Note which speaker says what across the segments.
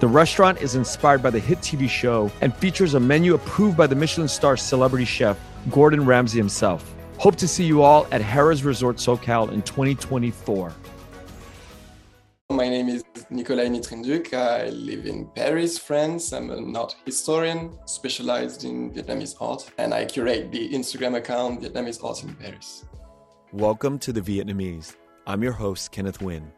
Speaker 1: The restaurant is inspired by the hit TV show and features a menu approved by the Michelin star celebrity chef Gordon Ramsay himself. Hope to see you all at Harrah's Resort SoCal in 2024.
Speaker 2: My name is Nicolas Henni-Trinh Duc. I live in Paris, France. I'm an art historian specialized in Vietnamese art, and I curate the Instagram account Vietnamese Art in Paris.
Speaker 1: Welcome to The Vietnamese. I'm your host, Kenneth Nguyen.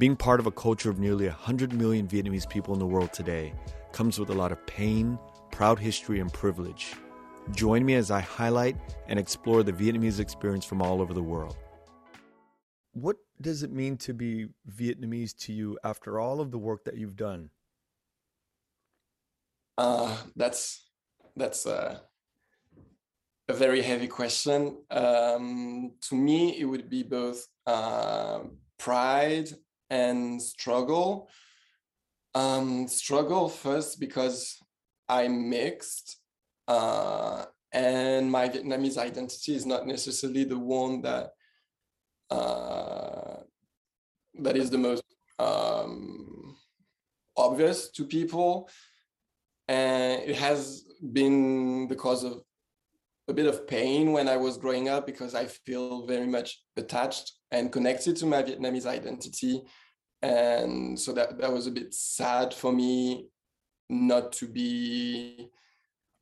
Speaker 1: Being part of a culture of nearly 100 million Vietnamese people in the world today comes with a lot of pain, proud history, and privilege. Join me as I highlight and explore the Vietnamese experience from all over the world. What does it mean to be Vietnamese to you after all of the work that you've done?
Speaker 2: Uh, that's that's a, a very heavy question. Um, to me, it would be both uh, pride and struggle. Um, struggle first because I'm mixed, uh, and my Vietnamese identity is not necessarily the one that uh, that is the most um, obvious to people, and it has been the cause of a bit of pain when I was growing up because I feel very much attached and connected to my Vietnamese identity. And so that, that was a bit sad for me not to be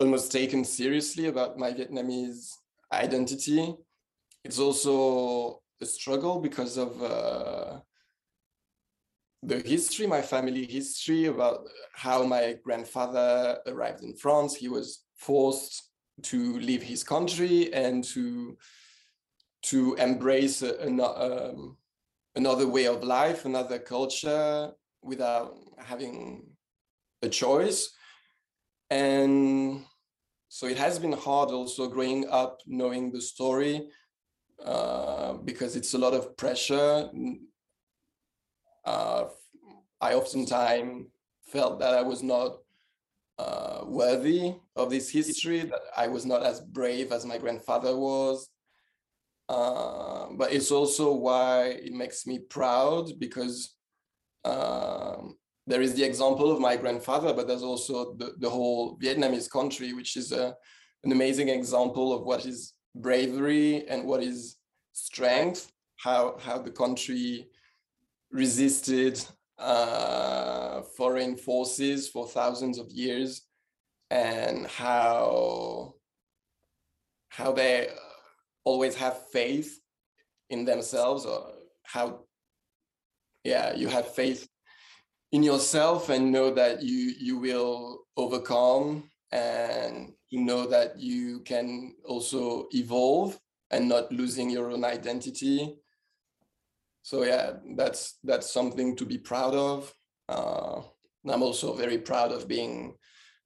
Speaker 2: almost taken seriously about my Vietnamese identity. It's also a struggle because of uh, the history, my family history about how my grandfather arrived in France. He was forced to leave his country and to to embrace a, a, um, another way of life, another culture without having a choice. And so it has been hard also growing up knowing the story uh, because it's a lot of pressure. Uh, I oftentimes felt that I was not uh, worthy of this history, that I was not as brave as my grandfather was. Uh, but it's also why it makes me proud because um, there is the example of my grandfather, but there's also the, the whole Vietnamese country, which is a, an amazing example of what is bravery and what is strength, how, how the country resisted uh, foreign forces for thousands of years and how how they always have faith in themselves or how yeah you have faith in yourself and know that you you will overcome and you know that you can also evolve and not losing your own identity. So yeah that's that's something to be proud of. Uh, i'm also very proud of being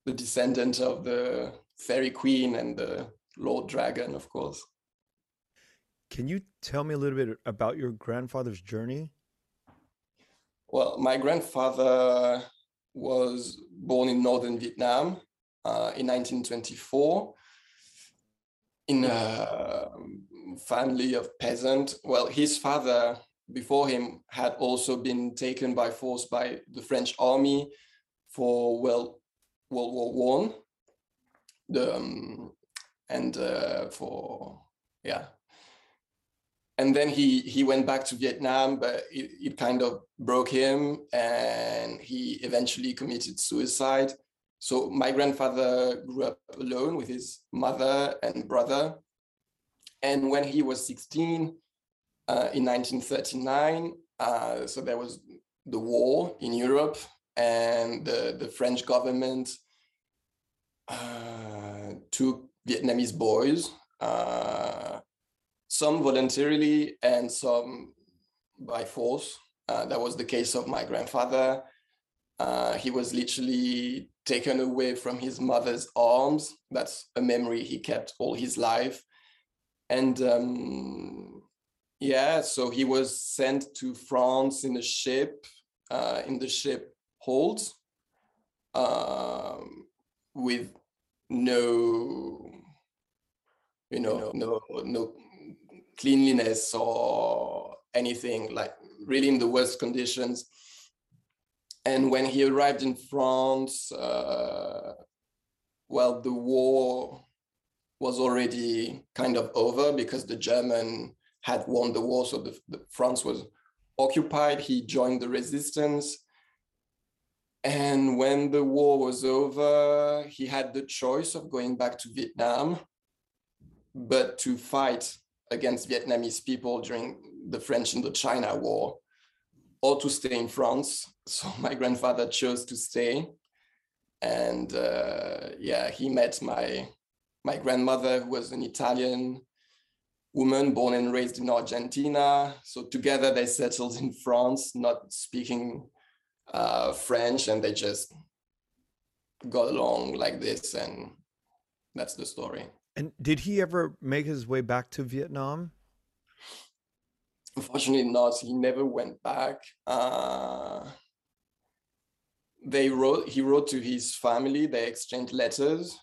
Speaker 2: the descendant of the fairy queen and the lord dragon of course
Speaker 1: can you tell me a little bit about your grandfather's journey
Speaker 2: well my grandfather was born in northern vietnam uh, in 1924 in a family of peasant well his father before him had also been taken by force by the French army for well World War One. The um, and uh, for yeah, and then he he went back to Vietnam, but it, it kind of broke him, and he eventually committed suicide. so my grandfather grew up alone with his mother and brother. And when he was 16 uh, in 1939, uh, so there was the war in Europe, and the, the French government uh, took Vietnamese boys, uh, some voluntarily and some by force. Uh, that was the case of my grandfather. Uh, he was literally taken away from his mother's arms. That's a memory he kept all his life. And um, yeah, so he was sent to France in a ship, uh, in the ship Holt, um, with no, you know, no, no cleanliness or anything like really in the worst conditions and when he arrived in France, uh, well, the war was already kind of over because the German had won the war, so the, the France was occupied. He joined the resistance. And when the war was over, he had the choice of going back to Vietnam, but to fight against Vietnamese people during the French Indochina War or to stay in France. So my grandfather chose to stay. And uh, yeah, he met my my grandmother, who was an Italian woman born and raised in Argentina. So together they settled in France, not speaking uh, French, and they just got along like this. And that's the story.
Speaker 1: And did he ever make his way back to Vietnam?
Speaker 2: Unfortunately, not. He never went back. Uh, they wrote. He wrote to his family. They exchanged letters,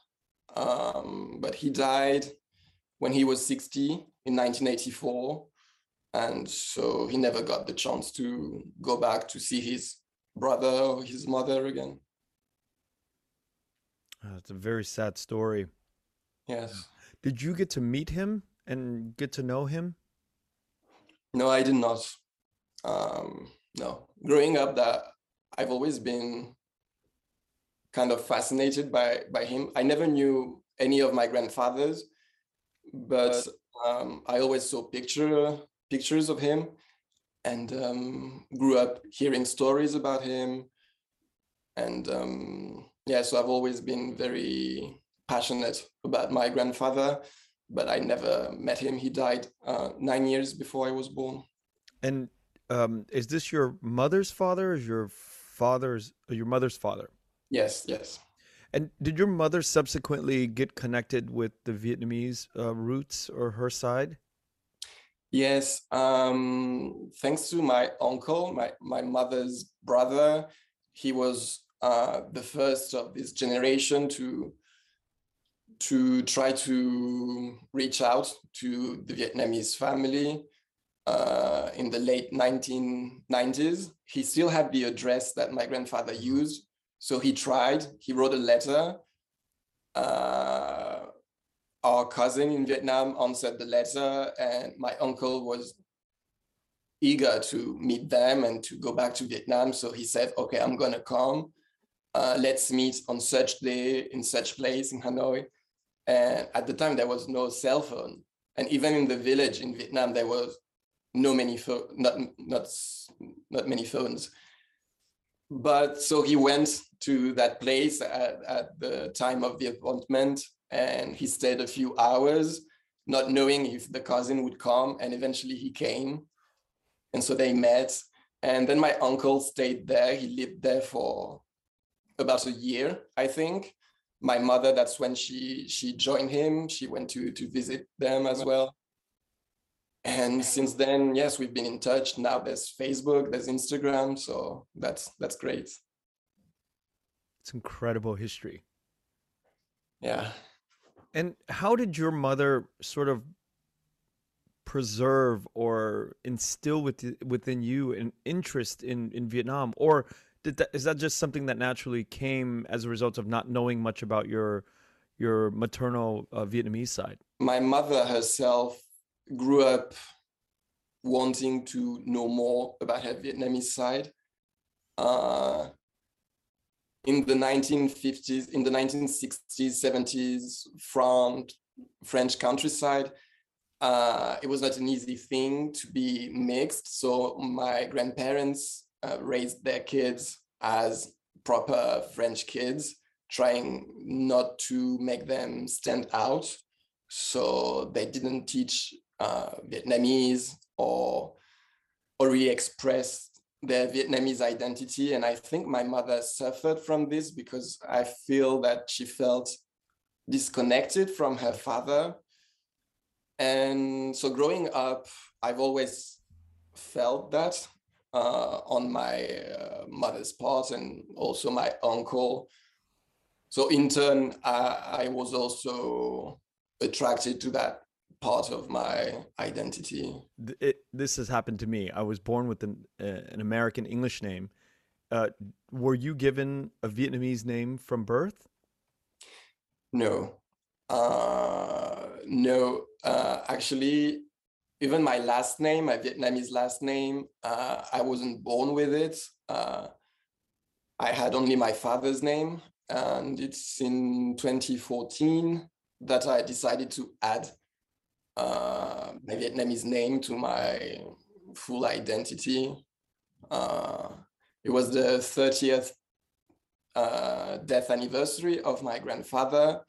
Speaker 2: um, but he died when he was 60 in 1984, and so he never got the chance to go back to see his brother or his mother again.
Speaker 1: Oh, it's a very sad story.
Speaker 2: Yes.
Speaker 1: Did you get to meet him and get to know him?
Speaker 2: No, I did not. Um, no, growing up, that I've always been kind of fascinated by by him. I never knew any of my grandfathers, but um, I always saw picture pictures of him, and um, grew up hearing stories about him. And um, yeah, so I've always been very passionate about my grandfather but I never met him. He died uh, nine years before I was born.
Speaker 1: And um, is this your mother's father? Or is your father's your mother's father?
Speaker 2: Yes, yes.
Speaker 1: And did your mother subsequently get connected with the Vietnamese uh, roots or her side?
Speaker 2: Yes, um, thanks to my uncle, my my mother's brother. He was uh, the first of this generation to to try to reach out to the Vietnamese family uh, in the late 1990s. He still had the address that my grandfather used. So he tried, he wrote a letter. Uh, our cousin in Vietnam answered the letter, and my uncle was eager to meet them and to go back to Vietnam. So he said, Okay, I'm going to come. Uh, let's meet on such day in such place in Hanoi. And at the time, there was no cell phone. And even in the village in Vietnam, there was no many phone, not, not, not many phones. But so he went to that place at, at the time of the appointment and he stayed a few hours, not knowing if the cousin would come. And eventually he came. And so they met. And then my uncle stayed there. He lived there for about a year, I think my mother that's when she she joined him. She went to to visit them as well. And since then yes we've been in touch. Now there's facebook there's instagram. So that's that's great.
Speaker 1: It's incredible history.
Speaker 2: Yeah.
Speaker 1: And how did your mother sort of preserve or instill with, within you an interest in in vietnam? Or did that is that just something that naturally came as a result of not knowing much about your your maternal uh, Vietnamese side?
Speaker 2: My mother herself grew up wanting to know more about her Vietnamese side. Uh, in the 1950s, in the 1960s, 70s, front French countryside, uh, it was not an easy thing to be mixed. So my grandparents uh, raised their kids as proper French kids, trying not to make them stand out. So they didn't teach uh, Vietnamese or or really express their Vietnamese identity. And I think my mother suffered from this because I feel that she felt disconnected from her father. And so growing up, I've always felt that uh, on my uh, mother's part and also my uncle. So in turn, I, I was also attracted to that part of my identity.
Speaker 1: It, this has happened to me. I was born with an, uh, an American English name. Uh, were you given a Vietnamese name from birth?
Speaker 2: No. Uh, no. Uh, actually, even my last name, my Vietnamese last name, uh, I wasn't born with it. Uh, I had only my father's name, and it's in 2014 that I decided to add uh, my Vietnamese name to my full identity. Uh, it was the 30th uh, death anniversary of my grandfather,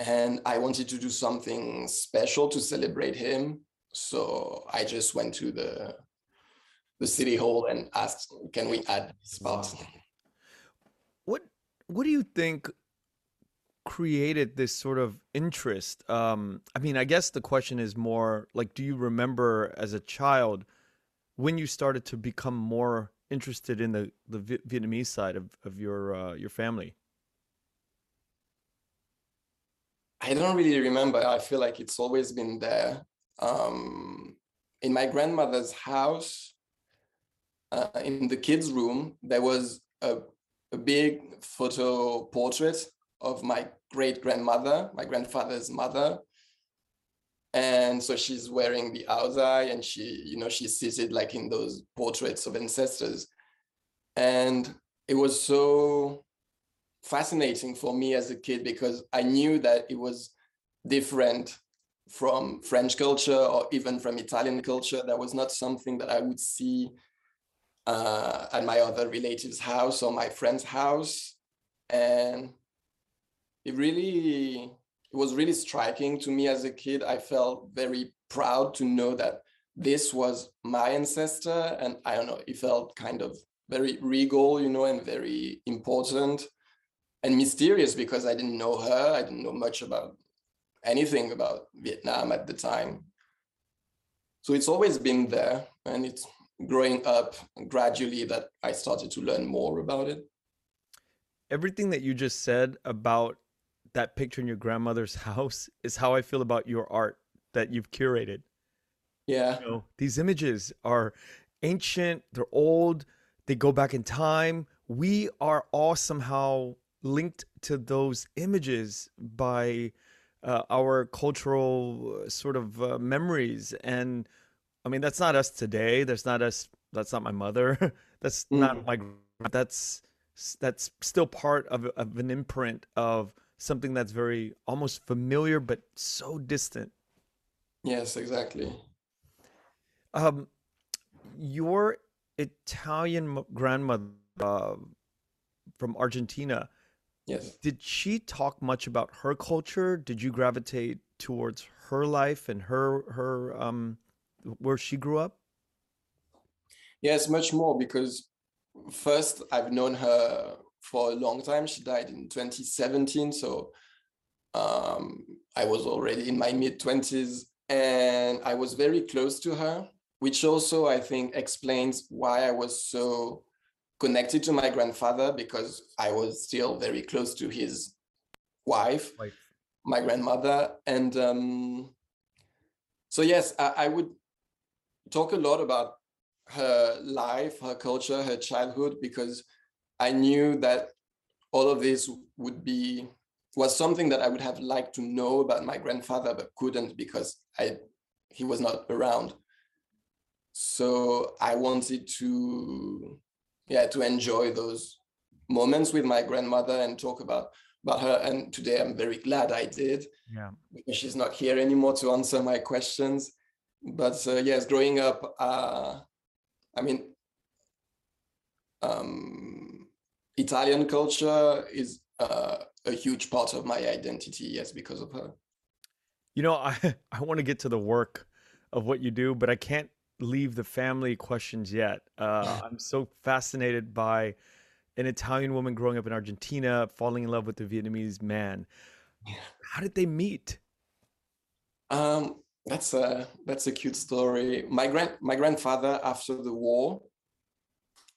Speaker 2: and I wanted to do something special to celebrate him. So I just went to the the city hall and asked, "Can we add this part?"
Speaker 1: What What do you think created this sort of interest? Um, I mean, I guess the question is more like, do you remember as a child when you started to become more interested in the the Vietnamese side of of your uh, your family?
Speaker 2: I don't really remember. I feel like it's always been there. Um, in my grandmother's house, uh, in the kids' room, there was a, a big photo portrait of my great grandmother, my grandfather's mother. And so she's wearing the ao dai and she, you know, she's seated like in those portraits of ancestors. And it was so fascinating for me as a kid because I knew that it was different from French culture or even from Italian culture. That was not something that I would see uh, at my other relatives' house or my friend's house. And it really it was really striking to me as a kid. I felt very proud to know that this was my ancestor, and I don't know, it felt kind of very regal, you know, and very important and mysterious because I didn't know her. I didn't know much about anything about Vietnam at the time. So it's always been there, and it's growing up gradually that I started to learn more about it.
Speaker 1: Everything that you just said about that picture in your grandmother's house is how I feel about your art that you've curated.
Speaker 2: Yeah.
Speaker 1: You know, these images are ancient, they're old, they go back in time. We are all somehow linked to those images by uh, our cultural uh, sort of uh, memories and i mean that's not us today that's not us that's not my mother that's mm. not my that's that's still part of, of an imprint of something that's very almost familiar but so distant.
Speaker 2: Yes, exactly.
Speaker 1: Um, your Italian grandmother uh, from Argentina.
Speaker 2: Yes.
Speaker 1: Did she talk much about her culture? Did you gravitate towards her life and her her um where she grew up?
Speaker 2: Yes, much more because first I've known her for a long time. She died in 2017, so um, I was already in my mid 20s, and I was very close to her, which also I think explains why I was so connected to my grandfather because I was still very close to his wife, wife. my grandmother, and um, so yes, I, I would talk a lot about her life, her culture, her childhood, because I knew that all of this would be was something that I would have liked to know about my grandfather, but couldn't because I he was not around. So I wanted to yeah to enjoy those moments with my grandmother and talk about about her. And today I'm very glad I did.
Speaker 1: Yeah.
Speaker 2: Because she's not here anymore to answer my questions. But uh, yes, growing up, uh, I mean, um, Italian culture is uh, a huge part of my identity. Yes, because of her.
Speaker 1: You know, I I want to get to the work of what you do, but I can't leave the family questions yet. Uh, I'm so fascinated by an Italian woman growing up in Argentina, falling in love with a Vietnamese man. How did they meet?
Speaker 2: Um, that's a that's a cute story. My grand my grandfather after the war,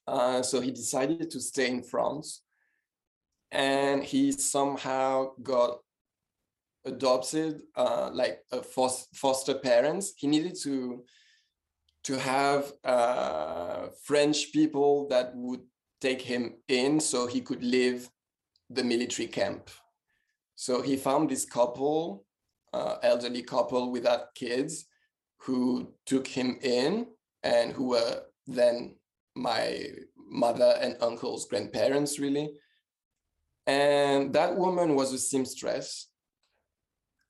Speaker 2: uh, so he decided to stay in France, and he somehow got adopted, uh, like a foster parents. He needed to to have uh, French people that would take him in so he could leave the military camp. So he found this couple, uh, elderly couple without kids, who took him in and who were then my mother and uncle's grandparents, really. And that woman was a seamstress.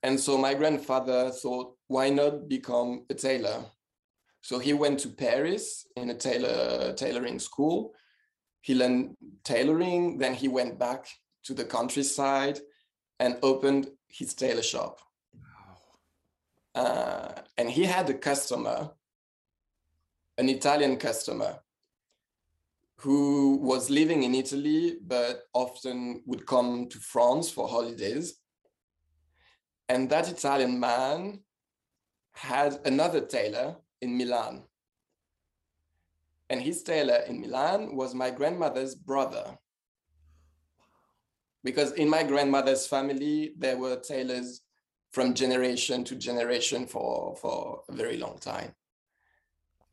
Speaker 2: And so my grandfather thought, why not become a tailor? So he went to Paris in a tailor tailoring school he learned tailoring, then he went back to the countryside and opened his tailor shop. Wow. Uh, and he had a customer, an Italian customer, who was living in Italy, but often would come to France for holidays. And that Italian man had another tailor in Milan and his tailor in Milan was my grandmother's brother. Because in my grandmother's family, there were tailors from generation to generation for, for a very long time.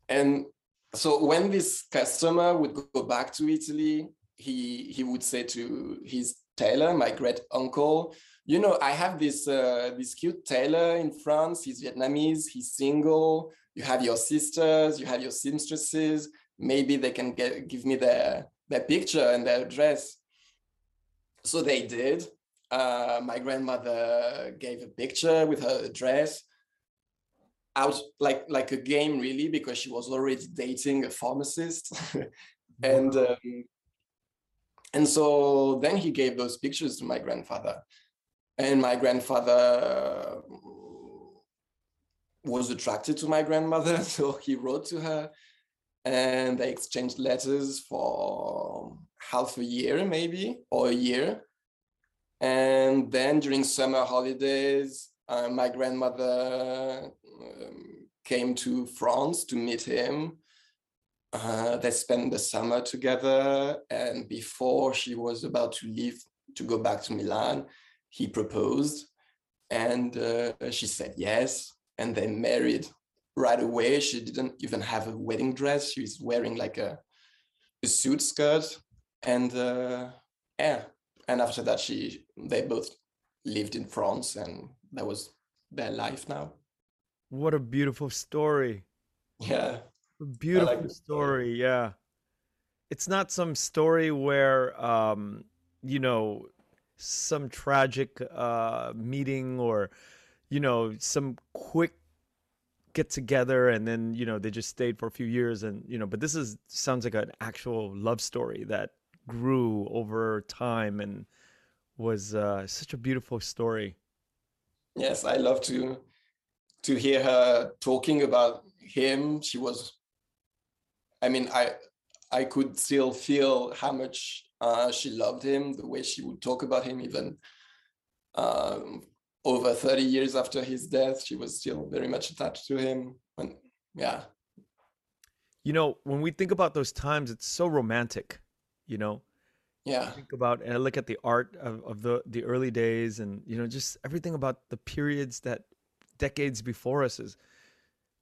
Speaker 2: And so when this customer would go back to Italy, he, he would say to his tailor, my great uncle, you know, I have this uh, this cute tailor in France. He's Vietnamese. He's single. You have your sisters. You have your seamstresses. Maybe they can get give me their their picture and their address. So they did. Uh, my grandmother gave a picture with her address. Out like like a game really because she was already dating a pharmacist. And um, and so then he gave those pictures to my grandfather. And my grandfather was attracted to my grandmother so he wrote to her and they exchanged letters for half a year maybe or a year. And then during summer holidays uh, my grandmother um, came to france to meet him. Uh, they spent the summer together and before she was about to leave to go back to milan he proposed and uh, she said yes and they married right away. She didn't even have a wedding dress. She was wearing like a, a suit skirt, and uh, yeah. And after that, she they both lived in France, and that was their life now.
Speaker 1: What a beautiful story!
Speaker 2: Yeah,
Speaker 1: a beautiful like story. story. Yeah, it's not some story where um, you know some tragic uh, meeting or you know some quick get together and then you know they just stayed for a few years and you know but this is sounds like an actual love story that grew over time and was uh, such a beautiful story.
Speaker 2: Yes i love to to hear her talking about him. She was i mean i i could still feel how much uh, she loved him the way she would talk about him even um, over 30 years after his death, she was still very much attached to him. And yeah.
Speaker 1: You know, when we think about those times, it's so romantic, you know?
Speaker 2: Yeah.
Speaker 1: think about and I look at the art of, of the, the early days and, you know, just everything about the periods that decades before us is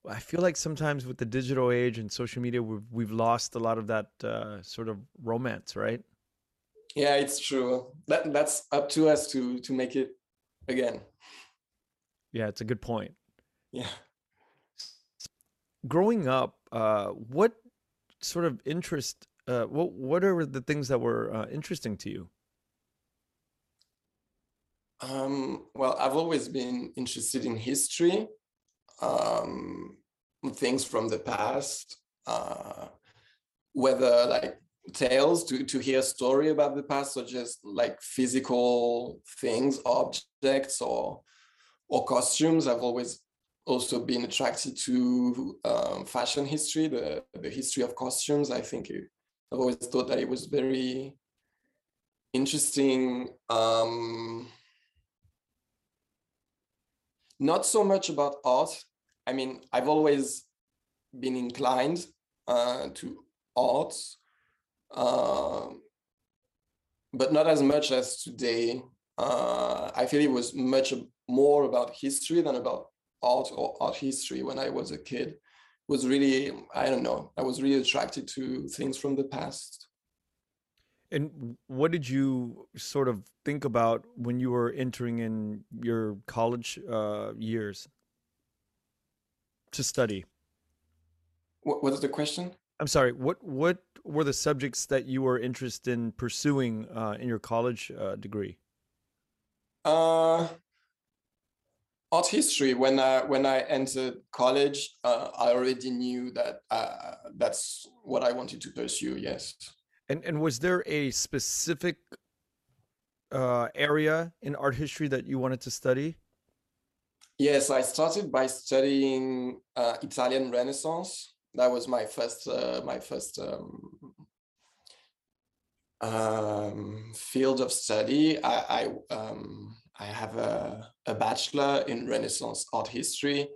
Speaker 1: I feel like sometimes with the digital age and social media, we've, we've lost a lot of that uh, sort of romance, right?
Speaker 2: Yeah, it's true. That that's up to us to to make it again.
Speaker 1: Yeah, it's a good point.
Speaker 2: Yeah.
Speaker 1: Growing up, uh, what sort of interest uh, what what are the things that were uh, interesting to you?
Speaker 2: Um, well, I've always been interested in history, um, things from the past, uh, whether like tales to, to hear a story about the past or just like physical things, objects or or costumes. I've always also been attracted to um, fashion history, the, the history of costumes. I think it, I've always thought that it was very interesting. Um, not so much about art. I mean, I've always been inclined uh, to art, uh, but not as much as today. Uh, I feel it was much more about history than about art or art history when I was a kid. Was really, I don't know, I was really attracted to things from the past.
Speaker 1: And what did you sort of think about when you were entering in your college uh, years to study?
Speaker 2: What was the question?
Speaker 1: I'm sorry. What what were the subjects that you were interested in pursuing uh, in your college uh, degree?
Speaker 2: Uh, art history. When I when I entered college, uh, I already knew that uh, that's what I wanted to pursue. Yes.
Speaker 1: And and was there a specific uh, area in art history that you wanted to study?
Speaker 2: Yes, I started by studying uh, Italian Renaissance. That was my first uh, my first um, um, field of study. I I, um, I have a, a bachelor in Renaissance art history.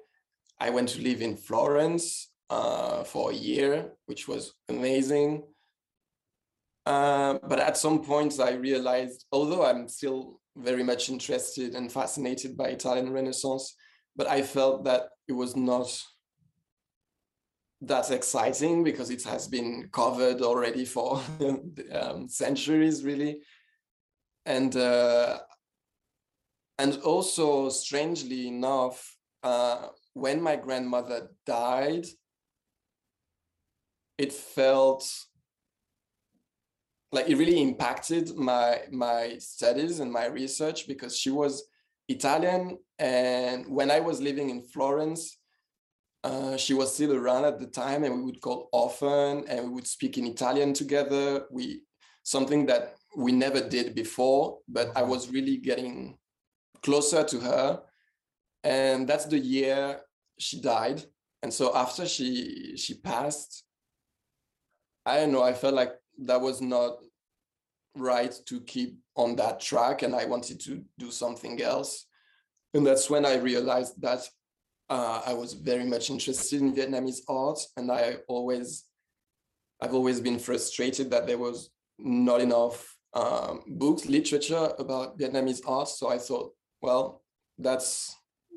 Speaker 2: I went to live in Florence uh, for a year, which was amazing. Uh, but at some point, I realized, although I'm still very much interested and fascinated by Italian Renaissance, but I felt that it was not that exciting because it has been covered already for um, centuries, really. And uh, and also, strangely enough, uh, when my grandmother died, it felt like it really impacted my my studies and my research because she was Italian and when I was living in Florence uh, she was still around at the time and we would call often and we would speak in Italian together. We something that we never did before but I was really getting closer to her. And that's the year she died. And so after she she passed I don't know I felt like that was not right to keep on that track and I wanted to do something else. And that's when I realized that uh, I was very much interested in Vietnamese art and I always, I've always been frustrated that there was not enough um, books, literature about Vietnamese art. So I thought, well, that's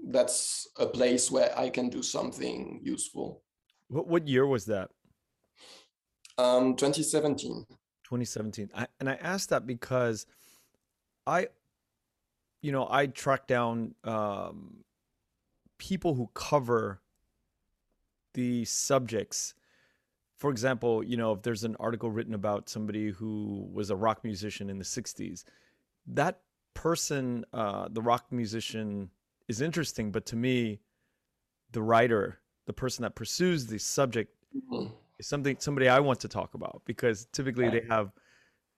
Speaker 2: that's a place where I can do something useful.
Speaker 1: What what year was that?
Speaker 2: Um, 2017.
Speaker 1: 2017. I, and I asked that because I, you know, I track down um, people who cover the subjects. For example, you know, if there's an article written about somebody who was a rock musician in the 60s, that person, uh, the rock musician, is interesting. But to me, the writer, the person that pursues the subject, mm-hmm is something somebody I want to talk about because typically they have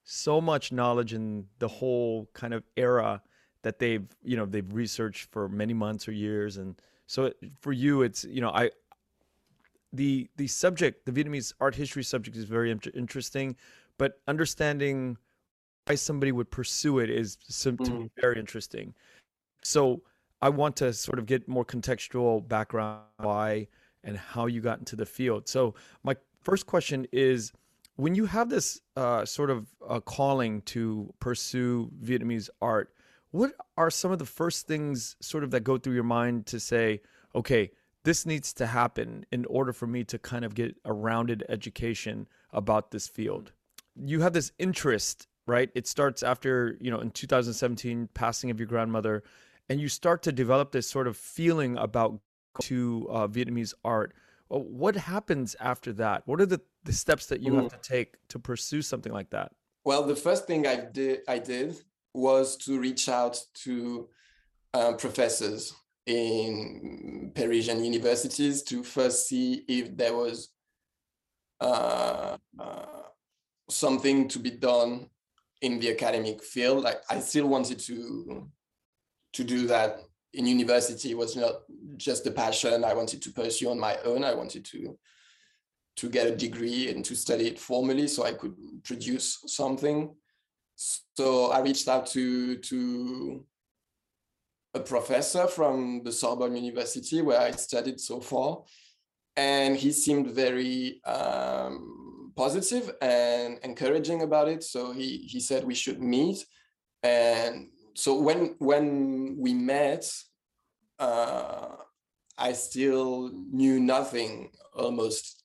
Speaker 1: so much knowledge in the whole kind of era that they've you know they've researched for many months or years and so for you it's you know I the the subject the Vietnamese art history subject is very interesting but understanding why somebody would pursue it is mm. very interesting so I want to sort of get more contextual background why and how you got into the field so my First question is when you have this uh, sort of uh, calling to pursue Vietnamese art, what are some of the first things sort of that go through your mind to say, okay, this needs to happen in order for me to kind of get a rounded education about this field? You have this interest, right? It starts after, you know, in 2017, passing of your grandmother, and you start to develop this sort of feeling about to uh, Vietnamese art what happens after that? What are the the steps that you mm. have to take to pursue something like that?
Speaker 2: Well, the first thing I did I did was to reach out to uh, professors in Parisian universities to first see if there was uh, uh, something to be done in the academic field. Like I still wanted to to do that in university. It was not just a passion I wanted to pursue on my own. I wanted to to get a degree and to study it formally so I could produce something. So I reached out to to a professor from the Sorbonne University where I studied so far, and he seemed very um, positive and encouraging about it. So he he said we should meet, and so when when we met, uh, I still knew nothing almost,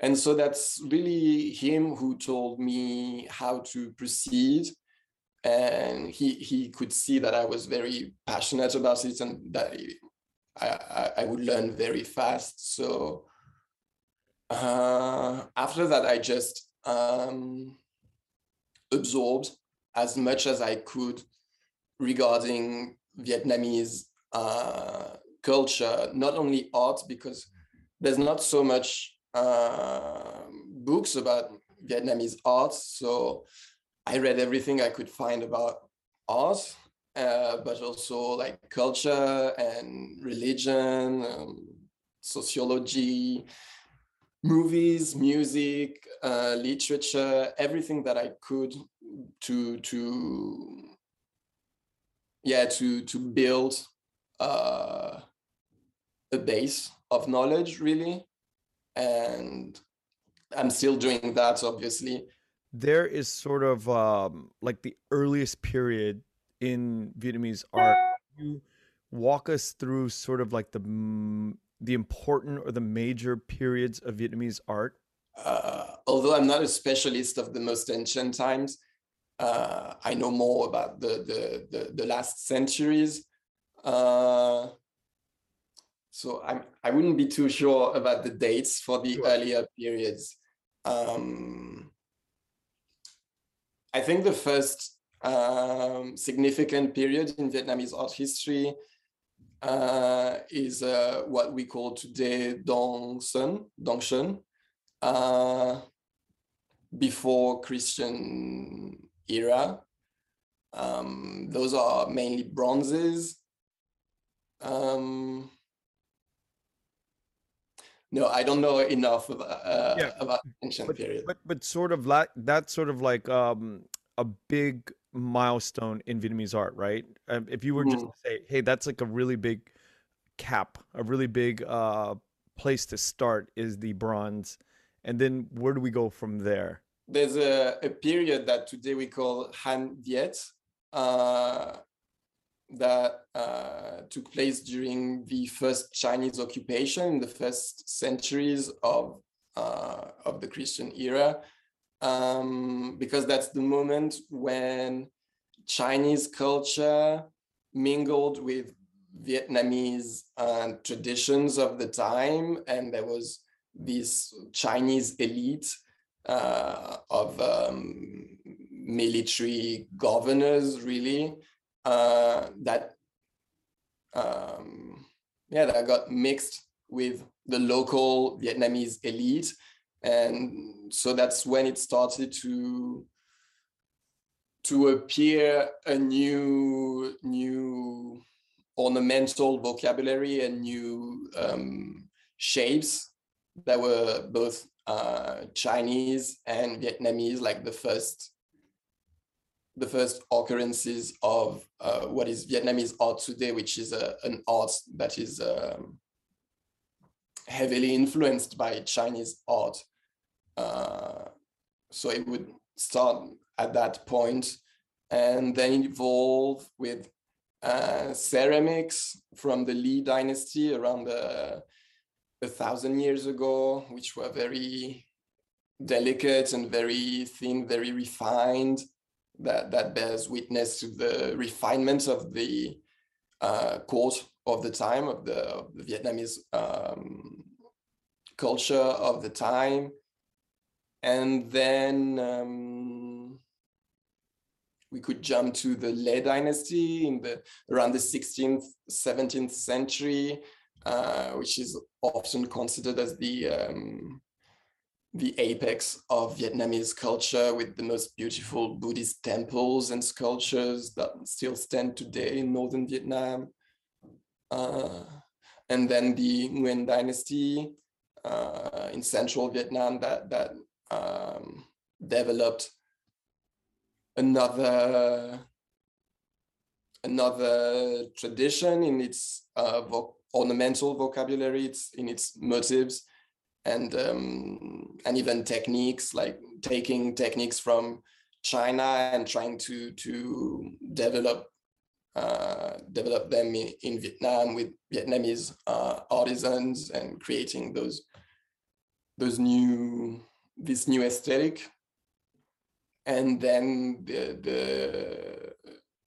Speaker 2: and so that's really him who told me how to proceed and he he could see that I was very passionate about it and that I I, would learn very fast. So uh, after that, I just um, absorbed as much as I could regarding Vietnamese uh, culture, not only art, because there's not so much uh, books about Vietnamese art. So I read everything I could find about art, uh, but also like culture and religion, um, sociology, movies, music, uh, literature, everything that I could to to yeah to to build uh, a base of knowledge really, and I'm still doing that obviously
Speaker 1: there is sort of um, like the earliest period in Vietnamese art. You walk us through sort of like the the important or the major periods of Vietnamese art.
Speaker 2: Uh, although I'm not a specialist of the most ancient times, uh, I know more about the the the, the last centuries. Uh, so I'm I wouldn't be too sure about the dates for the sure. earlier periods. Um, I think the first um, significant period in Vietnamese art history uh, is uh, what we call today Dong Son, Dong Shun, uh, before Christian era. Um, those are mainly bronzes. Um, no, I don't know enough about, uh, yeah. about ancient
Speaker 1: but,
Speaker 2: period.
Speaker 1: But but sort of like that's sort of like um, a big milestone in Vietnamese art, right? Um, if you were mm. just to say, hey, that's like a really big cap, a really big uh, place to start is the bronze, and then where do we go from there?
Speaker 2: There's a, a period that today we call Han Viet. Uh, that uh, took place during the first Chinese occupation in the first centuries of uh, of the Christian era, um, because that's the moment when Chinese culture mingled with Vietnamese uh, traditions of the time, and there was this Chinese elite uh, of um, military governors, really, uh, that um, yeah that got mixed with the local Vietnamese elite, and so that's when it started to to appear a new new ornamental vocabulary and new um, shapes that were both uh, Chinese and Vietnamese, like the first the first occurrences of uh, what is Vietnamese art today, which is a, an art that is um, heavily influenced by Chinese art. Uh, so it would start at that point and then evolve with uh, ceramics from the Ly dynasty around a, a thousand years ago, which were very delicate and very thin, very refined that, that bears witness to the refinement of the uh, court of the time of the, of the Vietnamese um, culture of the time. And then um, we could jump to the Le dynasty in the around the 16th, 17th century, uh, which is often considered as the um, the apex of Vietnamese culture with the most beautiful Buddhist temples and sculptures that still stand today in northern Vietnam. Uh, and then the Nguyen dynasty uh, in central Vietnam that, that um, developed another another tradition in its uh, vo ornamental vocabulary, it's in its motives, and um, and even techniques like taking techniques from China and trying to to develop uh, develop them in, Vietnam with Vietnamese uh, artisans and creating those those new this new aesthetic. And then the the,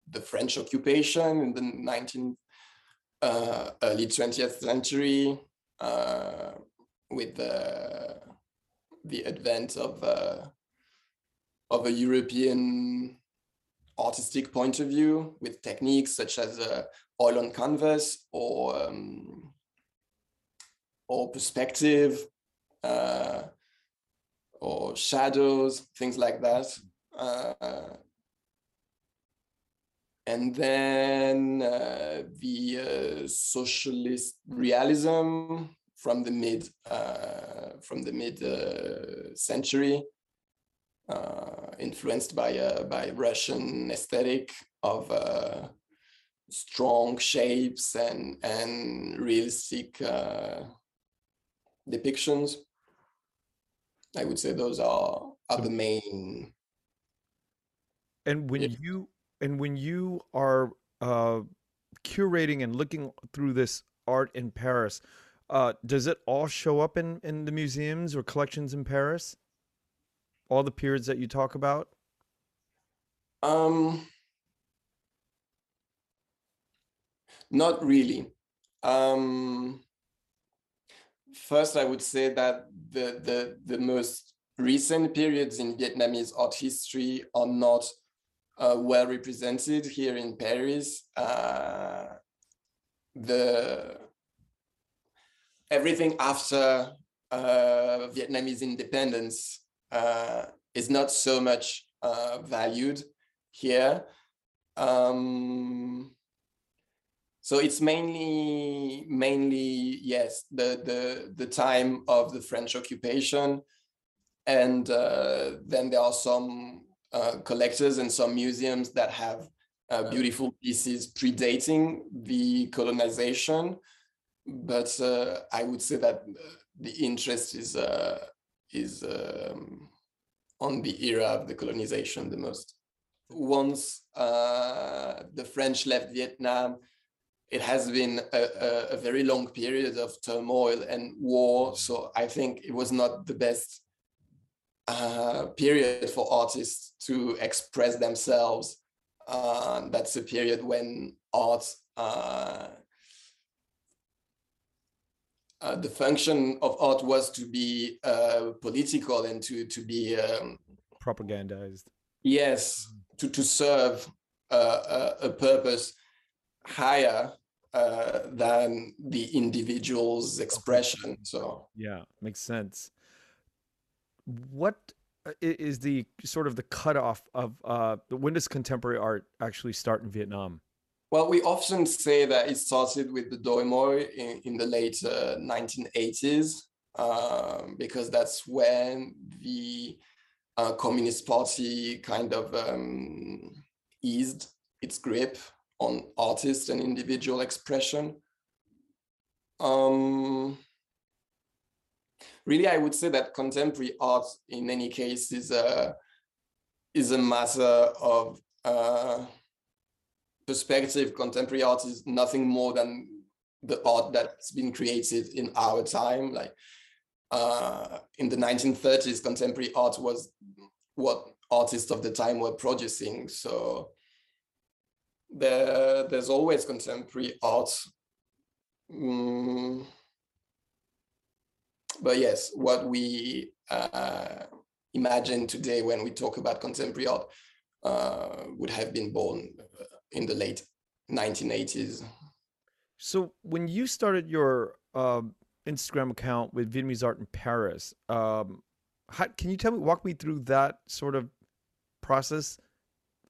Speaker 2: the French occupation in the 19th uh, early 20th century uh, with the the advent of uh, of a European artistic point of view with techniques such as uh, oil on canvas or um, or perspective uh, or shadows, things like that. Uh, and then uh, the uh, socialist realism from the mid uh, from the mid uh, century, uh, influenced by uh, by Russian aesthetic of uh, strong shapes and and realistic uh, depictions. I would say those are are the main.
Speaker 1: And when yeah. you and when you are curating and looking through this art in Paris, uh, does it all show up in in the museums or collections in Paris? All the periods that you talk about.
Speaker 2: Um, not really. Um, first, I would say that the the the most recent periods in Vietnamese art history are not uh, well represented here in Paris. Uh, the everything after uh, Vietnamese independence uh, is not so much uh, valued here. Um, so it's mainly, mainly yes, the the the time of the French occupation, and uh, then there are some uh, collectors and some museums that have uh, beautiful pieces predating the colonization but uh, I would say that uh, the interest is uh, is um, on the era of the colonization the most. Once uh, the French left Vietnam, it has been a, a, a, very long period of turmoil and war. So I think it was not the best uh, period for artists to express themselves. Uh, that's a period when art uh, the function of art was to be uh, political and to to be um,
Speaker 1: propagandized.
Speaker 2: Yes, to to serve uh, a, a, purpose higher uh, than the individual's expression. So
Speaker 1: yeah, makes sense. What uh, the sort of the cutoff of uh, when does contemporary art actually start in Vietnam?
Speaker 2: Well, we often say that it started with the Doi Moi in, in the late uh, 1980s, um, because that's when the uh, Communist Party kind of um, eased its grip on artists and individual expression. Um, really, I would say that contemporary art, in any case, is a is a matter of uh, perspective, contemporary art is nothing more than the art that's been created in our time. Like uh, in the 1930s, contemporary art was what artists of the time were producing. So there, there's always contemporary art. Mm. but yes, what we uh, imagine today when we talk about contemporary art uh, would have been born in the late 1980s.
Speaker 1: So when you started your uh, Instagram account with Vietnamese art in Paris, um, how, can you tell me, walk me through that sort of process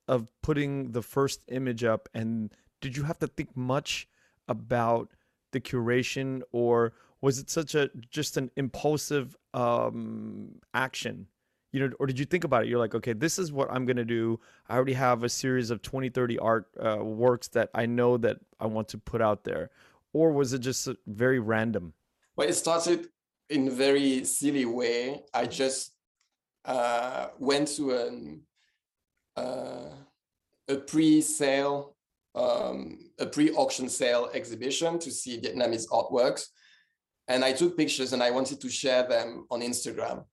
Speaker 1: of putting the first image up? And did you have to think much about the curation, or was it such a just an impulsive um, action? You know, or did you think about it? You're like, okay, this is what I'm gonna do. I already have a series of 20, 30 art uh, works that I know that I want to put out there, or was it just very random?
Speaker 2: Well, it started in a very silly way. I just uh, went to an, uh, a pre-sale, um, a pre-auction sale exhibition to see Vietnamese artworks. And I took pictures and I wanted to share them on Instagram.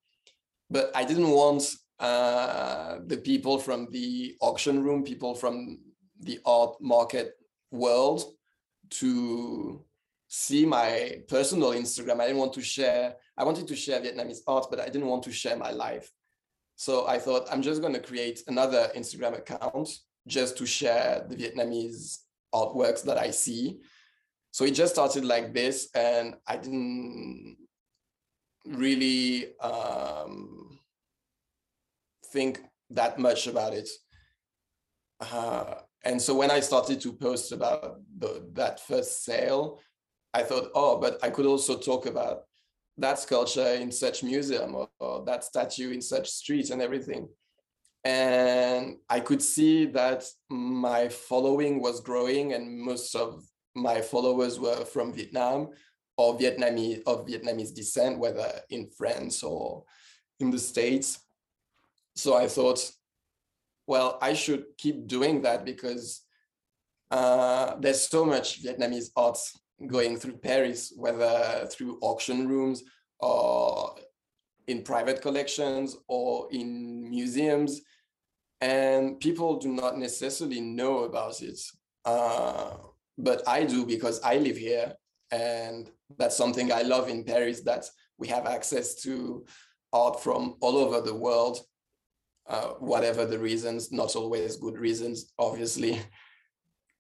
Speaker 2: But I didn't want uh, the people from the auction room, people from the art market world to see my personal Instagram. I didn't want to share, I wanted to share Vietnamese art, but I didn't want to share my life. So I thought I'm just going to create another Instagram account just to share the Vietnamese artworks that I see. So it just started like this, and I didn't really um, think that much about it. Uh, and so when I started to post about the, that first sale, I thought, oh, but I could also talk about that sculpture in such museum or, or that statue in such street and everything. And I could see that my following was growing, and most of my followers were from Vietnam or Vietnamese of Vietnamese descent, whether in France or in the States. So I thought, well, I should keep doing that because uh, there's so much Vietnamese art going through Paris, whether through auction rooms or in private collections or in museums. And people do not necessarily know about it. Uh, but I do because I live here. And that's something I love in Paris that we have access to art from all over the world, uh, whatever the reasons, not always good reasons, obviously.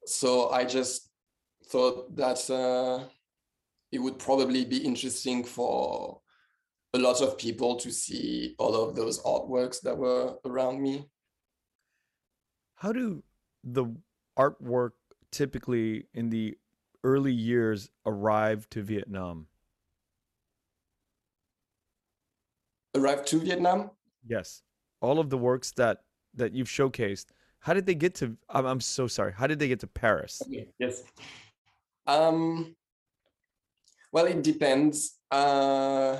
Speaker 2: So I just thought that uh, it would probably be interesting for a lot of people to see all of those artworks that were around me.
Speaker 1: How do the artwork typically in the early years arrived to Vietnam?
Speaker 2: Arrived to Vietnam?
Speaker 1: Yes. All of the works that that you've showcased, how did they get to I'm, I'm so sorry. How did they get to Paris?
Speaker 2: Okay. Yes. Um, well, it depends. Uh,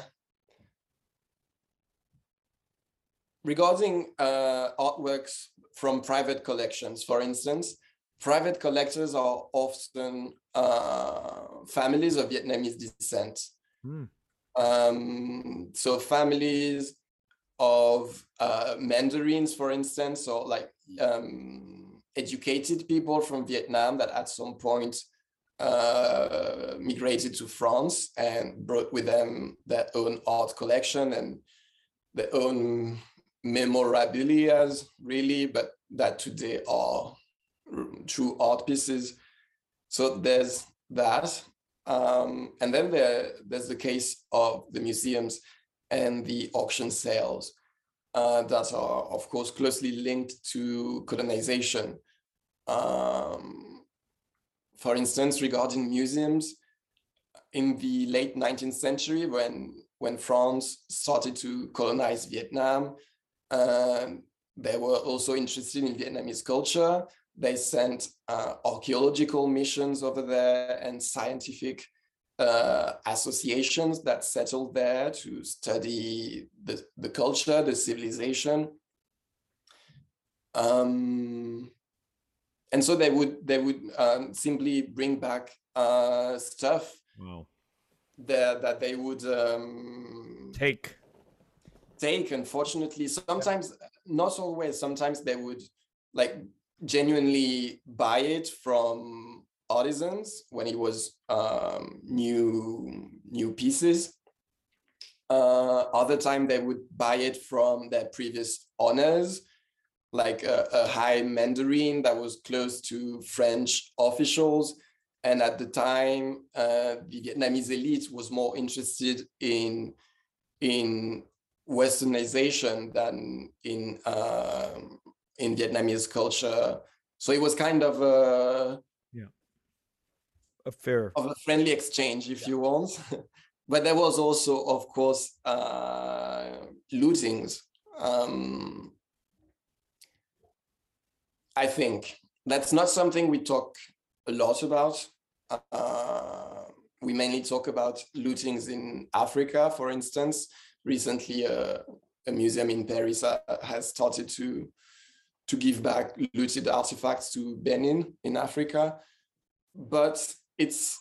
Speaker 2: regarding uh, artworks from private collections, for instance, private collectors are often uh, families of Vietnamese descent. Mm. Um, so families of uh, Mandarins, for instance, or like um, educated people from Vietnam that at some point uh, migrated to France and brought with them their own art collection and their own memorabilia, really, but that today are true art pieces. So there's that. Um, and then there, there's the case of the museums and the auction sales uh, that are, of course, closely linked to colonization. Um, for instance, regarding museums, in the late 19th century, when, when France started to colonize Vietnam, uh, they were also interested in Vietnamese culture. They sent uh, archaeological missions over there and scientific uh, associations that settled there to study the, the culture, the civilization. Um, and so they would they would um, simply bring back uh, stuff wow. that that they would um,
Speaker 1: take
Speaker 2: take. Unfortunately, sometimes yeah. not always. Sometimes they would like genuinely buy it from artisans when it was um, new new pieces. Uh, other time they would buy it from their previous owners, like a, a high Mandarin that was close to French officials. And at the time, uh, the Vietnamese elite was more interested in in Westernization than in uh, in Vietnamese culture. So it was kind of a
Speaker 1: yeah a fair
Speaker 2: of a friendly exchange, if yeah. you want. but there was also, of course, uh, lootings. Um, I think that's not something we talk a lot about. Uh, we mainly talk about lootings in Africa, for instance. Recently, uh, a museum in Paris uh, has started to to give back looted artifacts to Benin in Africa, but it's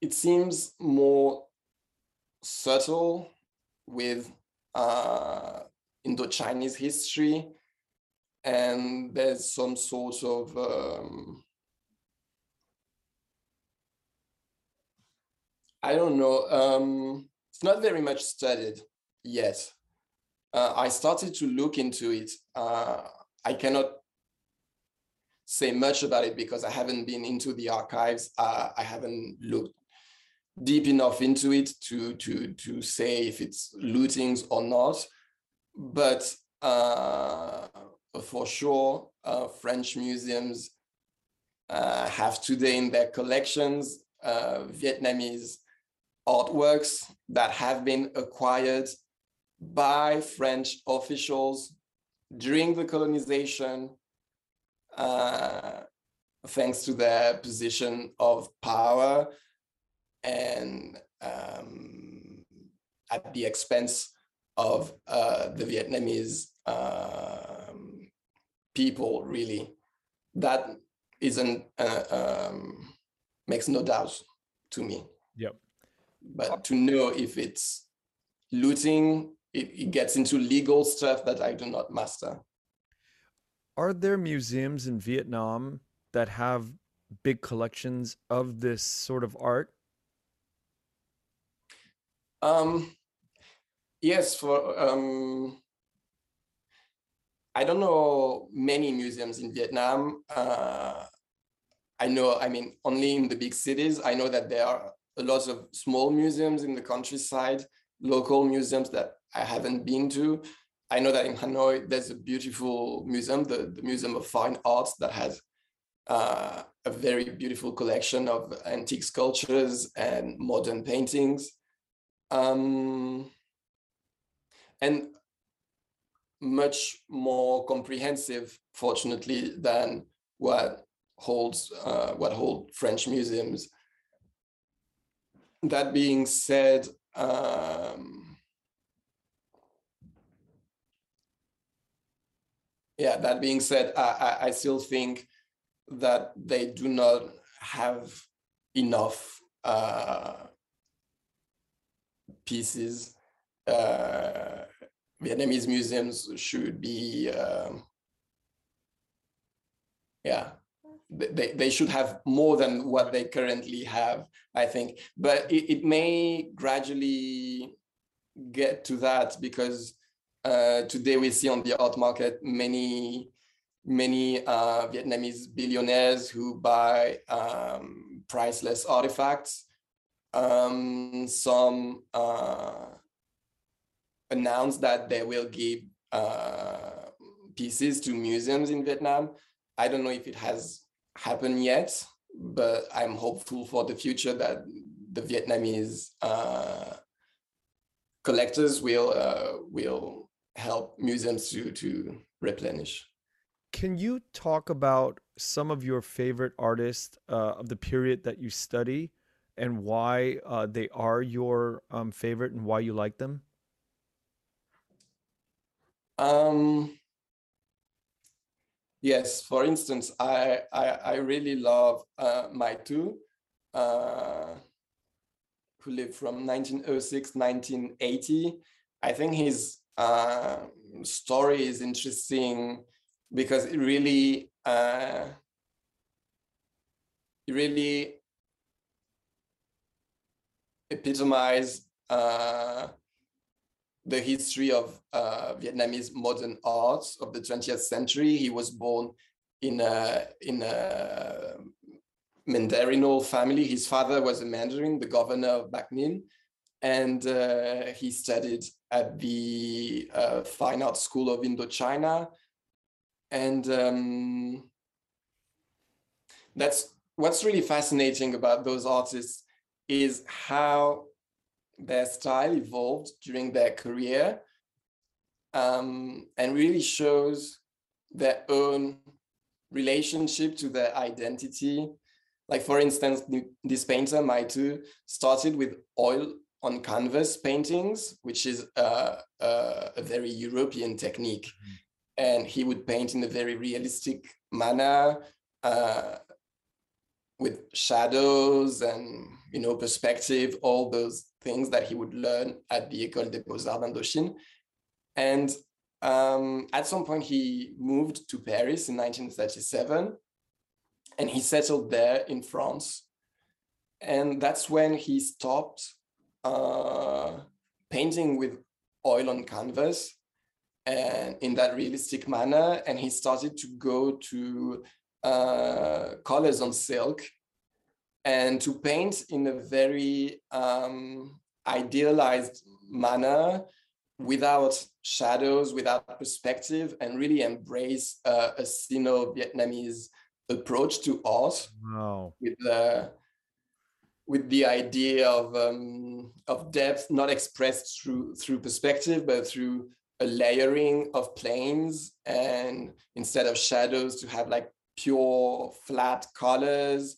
Speaker 2: it seems more subtle with uh, Indo-Chinese history, and there's some sort of um, I don't know. Um, it's not very much studied yet. Uh, I started to look into it. Uh, I cannot say much about it because I haven't been into the archives. Uh, I haven't looked deep enough into it to to to say if it's lootings or not. But uh, for sure, uh, French museums uh, have today in their collections Vietnamese artworks that have been acquired by French officials during the colonization, uh, thanks to their position of power and um, at the expense of uh, the Vietnamese um, people, really. That isn't, uh, um, makes no doubt to me.
Speaker 1: Yep
Speaker 2: but to know if it's looting, it, it gets into legal stuff that I do not master.
Speaker 1: Are there museums in Vietnam that have big collections of this sort of art?
Speaker 2: Um, yes, for um, I don't know many museums in Vietnam. Uh, I know, I mean, only in the big cities. I know that there are a lot of small museums in the countryside, local museums that I haven't been to. I know that in Hanoi, there's a beautiful museum, the, the Museum of Fine Arts, that has uh, a very beautiful collection of antique sculptures and modern paintings. Um, and much more comprehensive, fortunately, than what holds uh, what hold French museums that being said, um, yeah, that being said, I, I, still think that they do not have enough uh, pieces. Uh, Vietnamese museums should be, um, yeah, they, they should have more than what they currently have, I think. But it, it may gradually get to that because uh, today we see on the art market many many uh, Vietnamese billionaires who buy um, priceless artifacts. Um, some uh, announce that they will give uh, pieces to museums in Vietnam. I don't know if it has happened yet, but I'm hopeful for the future that the Vietnamese uh, collectors will uh, will help museums to to replenish.
Speaker 1: Can you talk about some of your favorite artists uh, of the period that you study and why uh, they are your um, favorite and why you like them?
Speaker 2: Um, Yes, for instance, I I, I really love uh, Mai Thu, uh, who lived from 1906 1980. I think his uh, story is interesting because it really uh, it really epitomized uh, the history of uh, Vietnamese modern art of the 20th century. He was born in a in a Mandarinal family. His father was a Mandarin, the governor of Bac Ninh, and uh, he studied at the uh, Fine Art School of Indochina. And um, that's what's really fascinating about those artists is how their style evolved during their career um, and really shows their own relationship to their identity. Like for instance, this painter, Mai Thu, started with oil on canvas paintings, which is uh, uh, a very European technique. Mm. And he would paint in a very realistic manner uh, with shadows and you know perspective, all those things that he would learn at the École des Beaux-Arts d'Indochine. And um, at some point, he moved to Paris in 1937 and he settled there in France. And that's when he stopped uh, painting with oil on canvas and in that realistic manner. And he started to go to uh, colors on silk and to paint in a very um, idealized manner without shadows, without perspective, and really embrace uh, a Sino-Vietnamese approach to art
Speaker 1: wow.
Speaker 2: with the with the idea of um, of depth not expressed through through perspective but through a layering of planes and instead of shadows to have like pure flat colors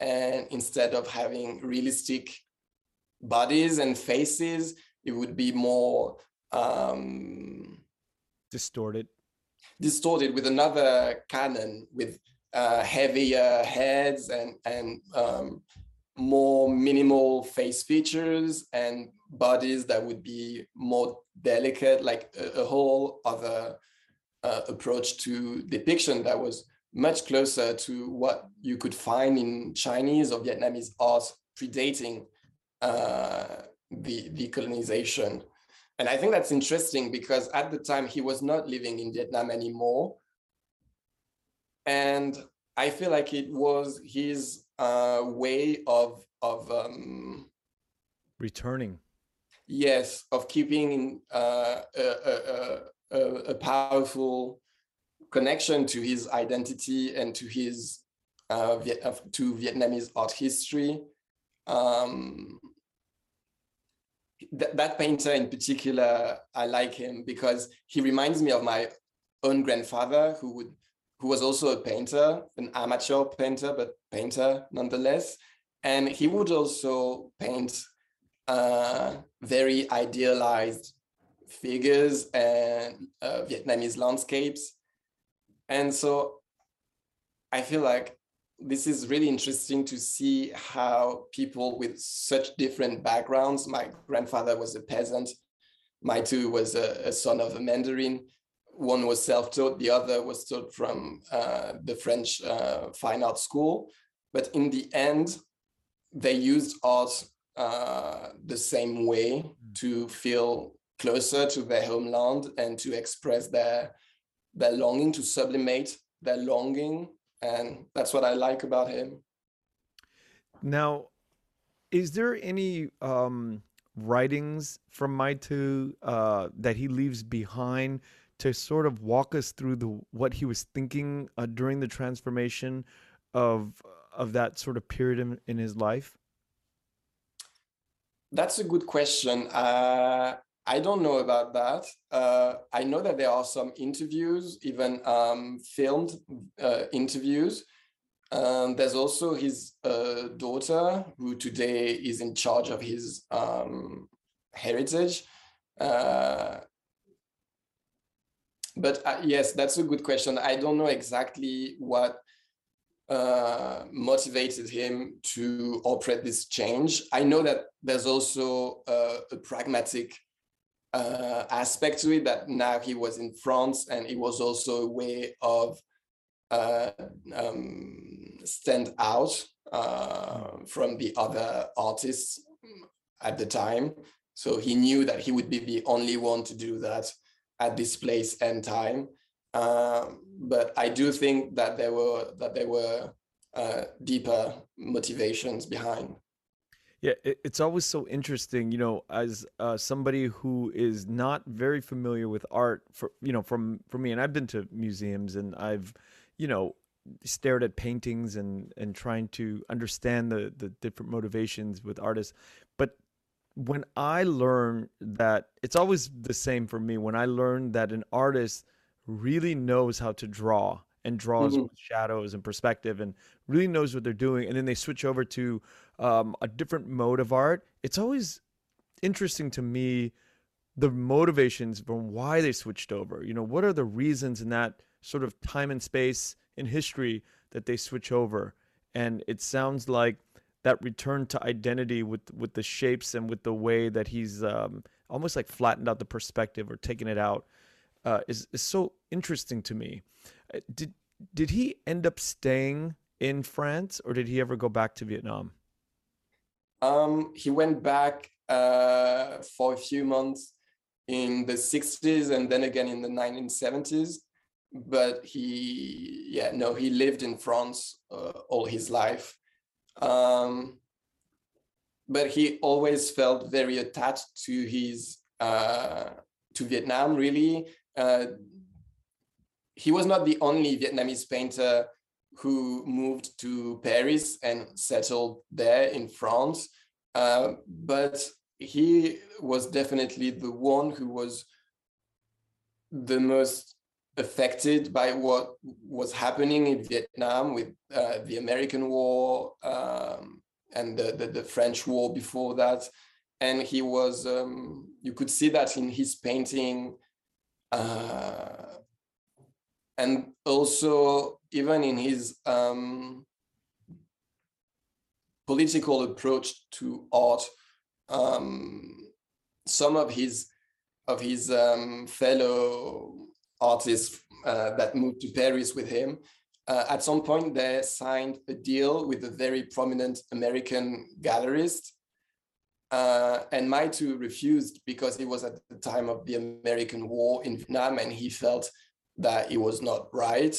Speaker 2: and instead of having realistic bodies and faces it would be more um,
Speaker 1: distorted.
Speaker 2: Distorted with another canon with uh, heavier heads and and um, more minimal face features and bodies that would be more delicate, like a, a whole other uh, approach to depiction that was much closer to what you could find in Chinese or Vietnamese art predating uh, the, the colonization. And I think that's interesting because at the time he was not living in Vietnam anymore. And I feel like it was his uh, way of of um,
Speaker 1: returning.
Speaker 2: Yes, of keeping uh, a, a, a, a, powerful connection to his identity and to his uh, Viet to Vietnamese art history. Um, th that painter in particular, I like him because he reminds me of my own grandfather, who would who was also a painter, an amateur painter, but painter nonetheless. And he would also paint uh, very idealized figures and uh, Vietnamese landscapes. And so I feel like this is really interesting to see how people with such different backgrounds, my grandfather was a peasant, Mai Thu was a, a son of a Mandarin, one was self-taught, the other was taught from uh, the French uh, fine art school. But in the end, they used art uh, the same way mm. to feel closer to their homeland and to express their their longing, to sublimate their longing, and that's what I like about him.
Speaker 1: Now, is there any um, writings from Mai Thu uh, that he leaves behind? To sort of walk us through the what he was thinking uh, during the transformation of of that sort of period in, in his life?
Speaker 2: That's a good question. Uh, I don't know about that. Uh, I know that there are some interviews, even um, filmed uh, interviews. Um, there's also his uh, daughter, who today is in charge of his um, heritage. Uh, but uh, yes, that's a good question. I don't know exactly what uh, motivated him to operate this change. I know that there's also a, a pragmatic uh, aspect to it that now he was in France and it was also a way of uh, um, stand out uh, from the other artists at the time So he knew that he would be the only one to do that at this place and time. Um, but I do think that there were that there were uh, deeper motivations behind.
Speaker 1: Yeah, it's always so interesting, you know, as uh, somebody who is not very familiar with art, for you know, from for me, and I've been to museums and I've, you know, stared at paintings and and trying to understand the the different motivations with artists, when I learn that it's always the same for me. When I learn that an artist really knows how to draw and draws mm-hmm. with shadows and perspective and really knows what they're doing, and then they switch over to um, a different mode of art, it's always interesting to me the motivations from why they switched over. You know, what are the reasons in that sort of time and space in history that they switch over? And it sounds like that return to identity with with the shapes and with the way that he's um, almost like flattened out the perspective or taken it out uh, is is so interesting to me. Uh, did did he end up staying in France or did he ever go back to Vietnam?
Speaker 2: Um, he went back uh, for a few months in the 60s and then again in the 1970s. But he, yeah, no, he lived in France uh, all his life. Um, but he always felt very attached to his uh, to Vietnam. Really, uh, he was not the only Vietnamese painter who moved to Paris and settled there in France. Uh, but he was definitely the one who was the most affected by what was happening in Vietnam with uh, the American War um, and the, the, the, French War before that. And he was, um, you could see that in his painting. Uh, and also even in his um, political approach to art. Um, some of his of his um, fellow artists uh, that moved to Paris with him, uh, at some point they signed a deal with a very prominent American gallerist. Uh, and Mai Thu refused because it was at the time of the American war in Vietnam and he felt that it was not right.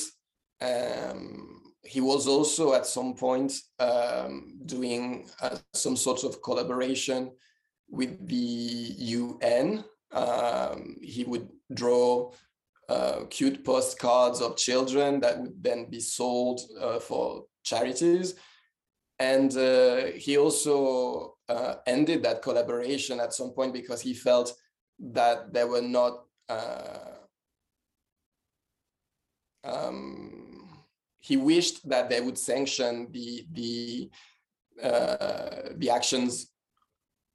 Speaker 2: Um, he was also at some point um, doing uh, some sort of collaboration with the UN. Um, he would draw uh, cute postcards of children that would then be sold uh, for charities. And uh, he also uh, ended that collaboration at some point because he felt that there were not uh, um, he wished that they would sanction the the uh, the actions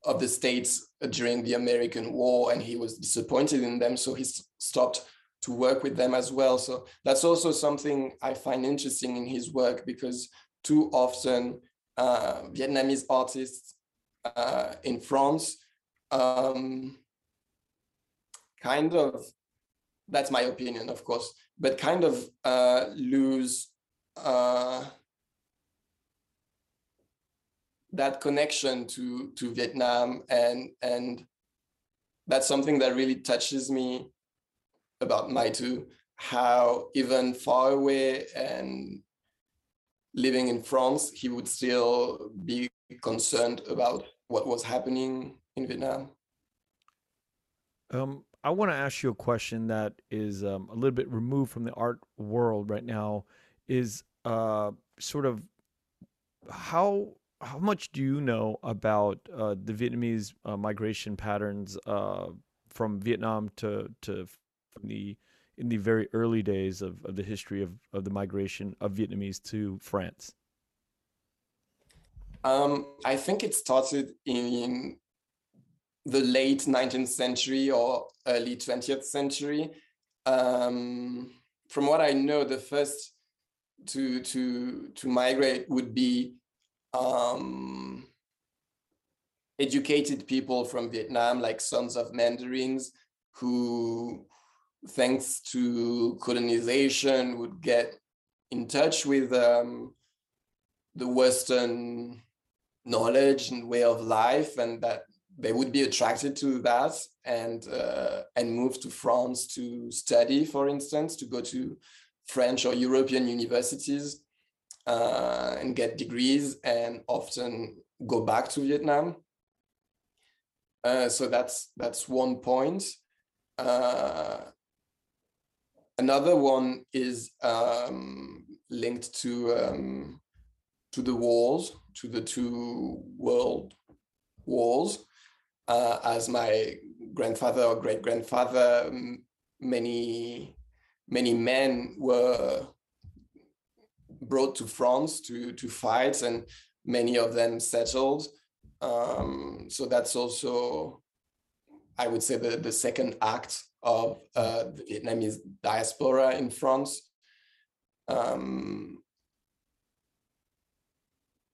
Speaker 2: of the states during the American War, and he was disappointed in them, so he stopped to work with them as well. So that's also something I find interesting in his work because too often uh, Vietnamese artists uh, in France um, kind of that's my opinion, of course, but kind of uh, lose uh, that connection to to Vietnam and and that's something that really touches me about Mai Thu, how even far away and living in France, he would still be concerned about what was happening in Vietnam.
Speaker 1: Um, I want to ask you a question that is um, a little bit removed from the art world right now. Is uh, sort of how how much do you know about uh, the Vietnamese uh, migration patterns uh, from Vietnam to to the in the very early days of, of the history of, of the migration of Vietnamese to France?
Speaker 2: Um, I think it started in the late 19th century or early 20th century. Um, from what I know, the first to to to migrate would be um, educated people from Vietnam, like sons of Mandarins, who, thanks to colonization, would get in touch with um, the Western knowledge and way of life, and that they would be attracted to that and uh, and move to France to study, for instance, to go to French or European universities uh, and get degrees, and often go back to Vietnam. Uh, so that's that's one point. Uh, another one is um, linked to um, to the wars, to the two world wars. Uh, as my grandfather or great grandfather, many many men were brought to France to to fight, and many of them settled. Um, so that's also, I would say, the the second act of uh, the Vietnamese diaspora in France. Um,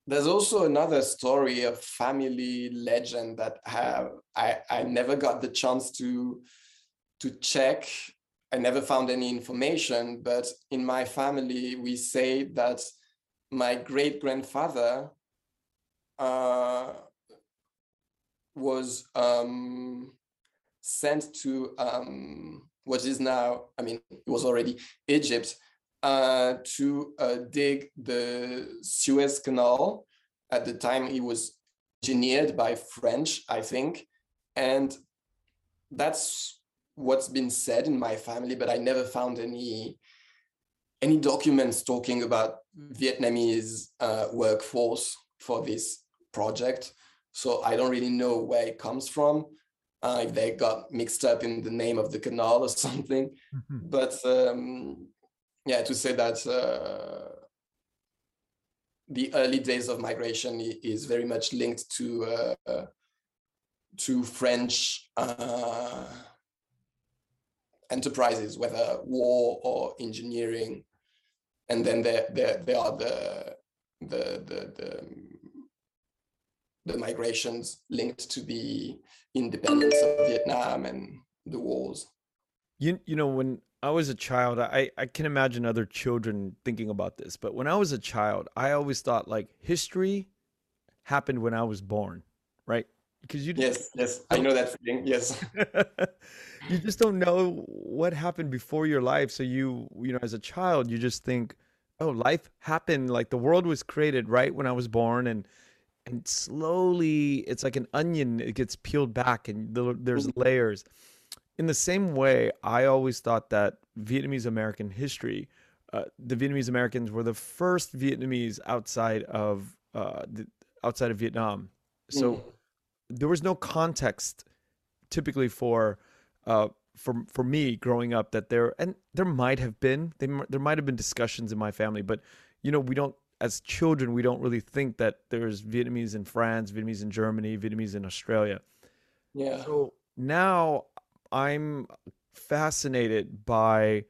Speaker 2: there's also another story of family legend that have I, I never got the chance to to check. I never found any information, but in my family, we say that my great grandfather uh, was um, sent to um, what is now, I mean, it was already Egypt, uh, to uh, dig the Suez Canal. At the time, it was engineered by French, I think. And that's what's been said in my family, but I never found any any documents talking about Vietnamese uh, workforce for this project. So I don't really know where it comes from uh, if they got mixed up in the name of the canal or something. Mm-hmm. But um, yeah, to say that uh, the early days of migration is very much linked to uh, to French uh, enterprises, whether war or engineering, and then there there, there are the the the, the the migrations linked to the independence of Vietnam and the wars.
Speaker 1: You you know when I was a child, I I can imagine other children thinking about this, but when I was a child, I always thought like history happened when I was born, right?
Speaker 2: Because you yes yes I know that feeling yes.
Speaker 1: you just don't know what happened before your life, so you you know as a child you just think, oh, life happened like the world was created right when I was born and and slowly it's like an onion it gets peeled back and there's layers. In the same way i always thought that vietnamese american history uh, the vietnamese americans were the first vietnamese outside of uh, the, outside of vietnam. So mm. there was no context typically for uh, for for me growing up that there and there might have been they, there might have been discussions in my family but you know we don't as children, we don't really think that there's Vietnamese in France, Vietnamese in Germany, Vietnamese in Australia.
Speaker 2: Yeah.
Speaker 1: So now I'm fascinated by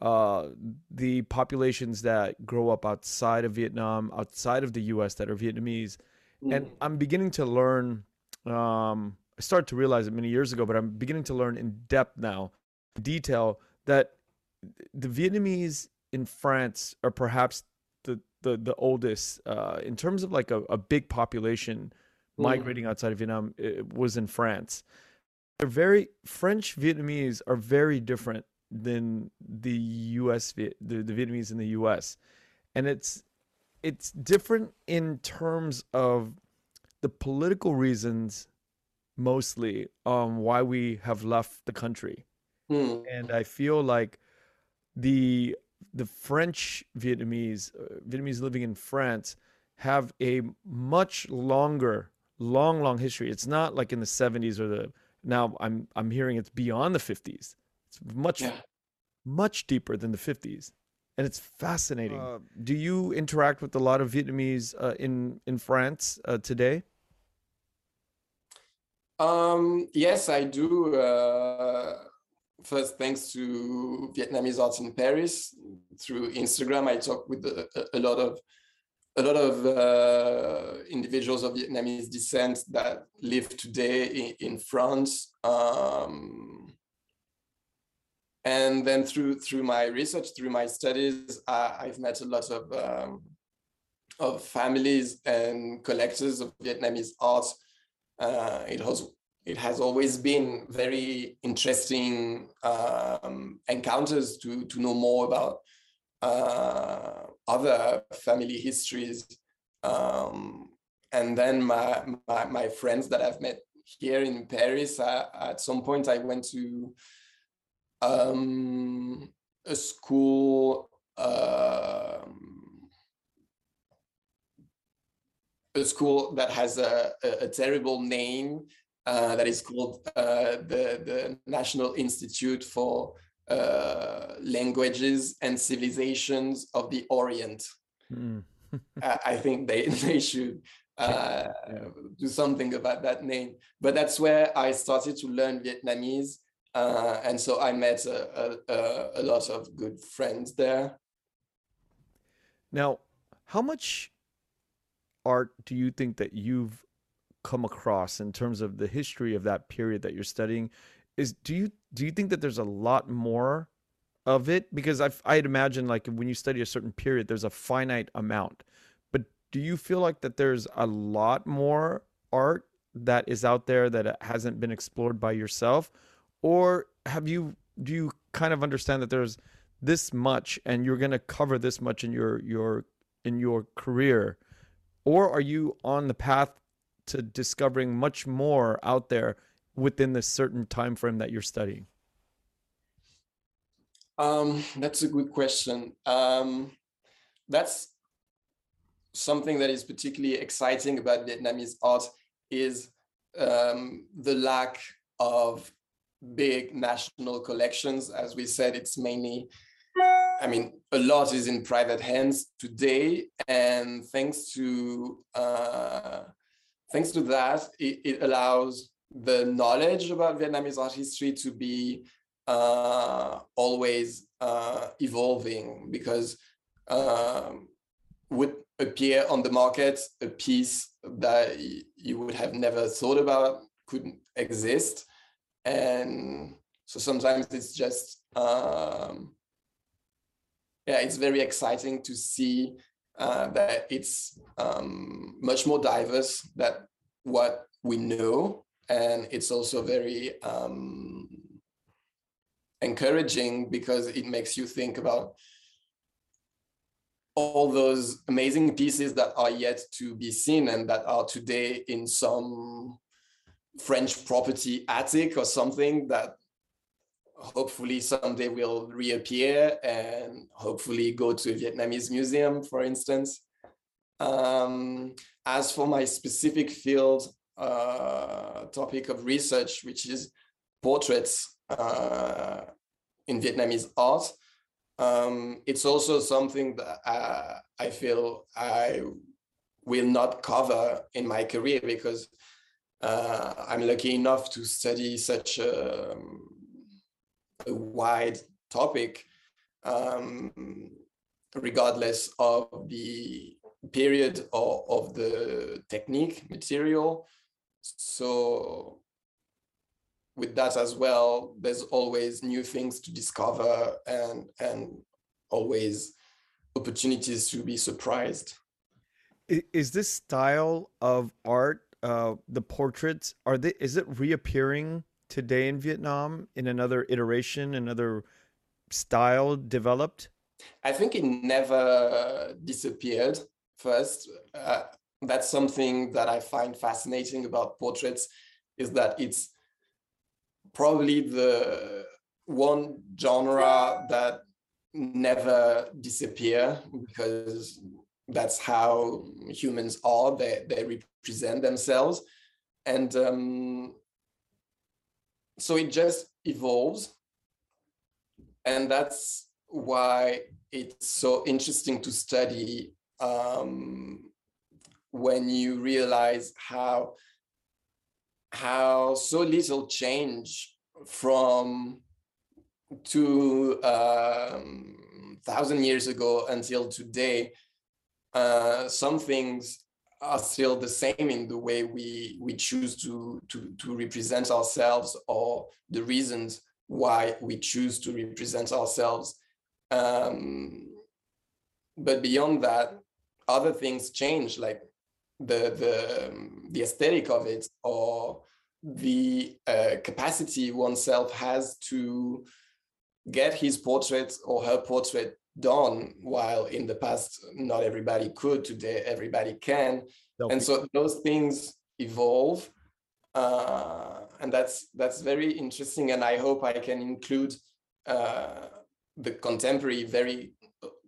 Speaker 1: uh, the populations that grow up outside of Vietnam, outside of the U.S. that are Vietnamese, mm. and I'm beginning to learn. Um, I started to realize it many years ago, but I'm beginning to learn in depth now, detail that the Vietnamese in France are perhaps the the the oldest uh, in terms of like a, a big population mm. migrating outside of Vietnam was in France. They're very French Vietnamese are very different than the U.S. the, the Vietnamese in the U.S. and it's it's different in terms of the political reasons mostly um why we have left the country mm. and i feel like the the French Vietnamese, uh, Vietnamese living in France, have a much longer, long, long history. It's not like in the 70s or the now. I'm I'm hearing it's beyond the 50s. It's much, yeah. much deeper than the 50s, and it's fascinating. Uh, do you interact with a lot of Vietnamese uh, in in France uh, today?
Speaker 2: Um, yes, I do. Uh, first thanks to Vietnamese Arts in Paris through Instagram. I talk with a, a lot of a lot of uh, individuals of Vietnamese descent that live today in, in France. Um, and then through through my research, through my studies, I, have met a lot of um, of families and collectors of Vietnamese art. Uh, it it has always been very interesting um, encounters to to know more about uh, other family histories. Um, and then my, my, my friends that I've met here in Paris, I, at some point I went to um, a school um, a school that has a, a, a terrible name uh, that is called uh, the, the National Institute for uh, Languages and Civilizations of the Orient. Mm. I, I, think they, they should uh, do something about that name. But that's where I started to learn Vietnamese. Uh, and so I met a, a, a lot of good friends there.
Speaker 1: Now, how much art do you think that you've come across in terms of the history of that period that you're studying? Is do you do you think that there's a lot more of it? Because i I'd imagine like when you study a certain period, there's a finite amount. But do you feel like that there's a lot more art that is out there that hasn't been explored by yourself, or have you do you kind of understand that there's this much and you're going to cover this much in your your in your career or are you on the path to discovering much more out there within this certain time frame that you're studying?
Speaker 2: Um, that's a good question. Um, that's something that is particularly exciting about vietnamese art is um, the lack of big national collections. As we said it's mainly I mean, a lot is in private hands today, and thanks to uh, thanks to that, it, it, allows the knowledge about Vietnamese art history to be uh, always uh, evolving because um, would appear on the market a piece that you would have never thought about couldn't exist, and so sometimes it's just um, yeah, it's very exciting to see uh, that it's um, much more diverse than what we know. And it's also very um, encouraging because it makes you think about all those amazing pieces that are yet to be seen and that are today in some French property attic or something that hopefully someday will reappear and hopefully go to a Vietnamese museum, for instance. Um, as for my specific field uh, topic of research, which is portraits uh, in Vietnamese art, um, it's also something that I, I feel I will not cover in my career because uh, I'm lucky enough to study such a um, a wide topic, um, regardless of the period or of the technique material. So with that as well, there's always new things to discover and and always opportunities to be surprised.
Speaker 1: Is this style of art, uh, the portraits, are they? Is it reappearing today in Vietnam in another iteration, another style developed?
Speaker 2: I think it never disappeared. First, uh, that's something that I find fascinating about portraits is that it's probably the one genre that never disappear because that's how humans are they, they represent themselves and um, so it just evolves. And that's why it's so interesting to study um, when you realize how how so little change from two um, thousand years ago until today. Uh, some things are still the same in the way we we choose to to to represent ourselves or the reasons why we choose to represent ourselves. Um, but beyond that other things change like the the the aesthetic of it or the uh, capacity oneself has to get his portrait or her portrait done while in the past not everybody could today everybody can. And so those things evolve uh, and that's that's very interesting and i hope i can include uh, the contemporary very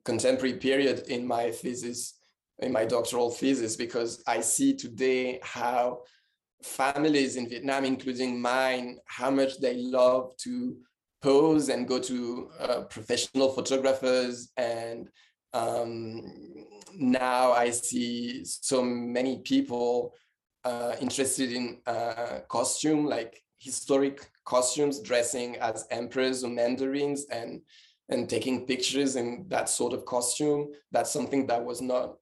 Speaker 2: contemporary period in my thesis in my doctoral thesis because i see today how families in vietnam including mine how much they love to pose and go to uh, professional photographers and um, now i see so many people uh, interested in uh, costume like historic costumes dressing as emperors or mandarins and and taking pictures in that sort of costume. That's something that was not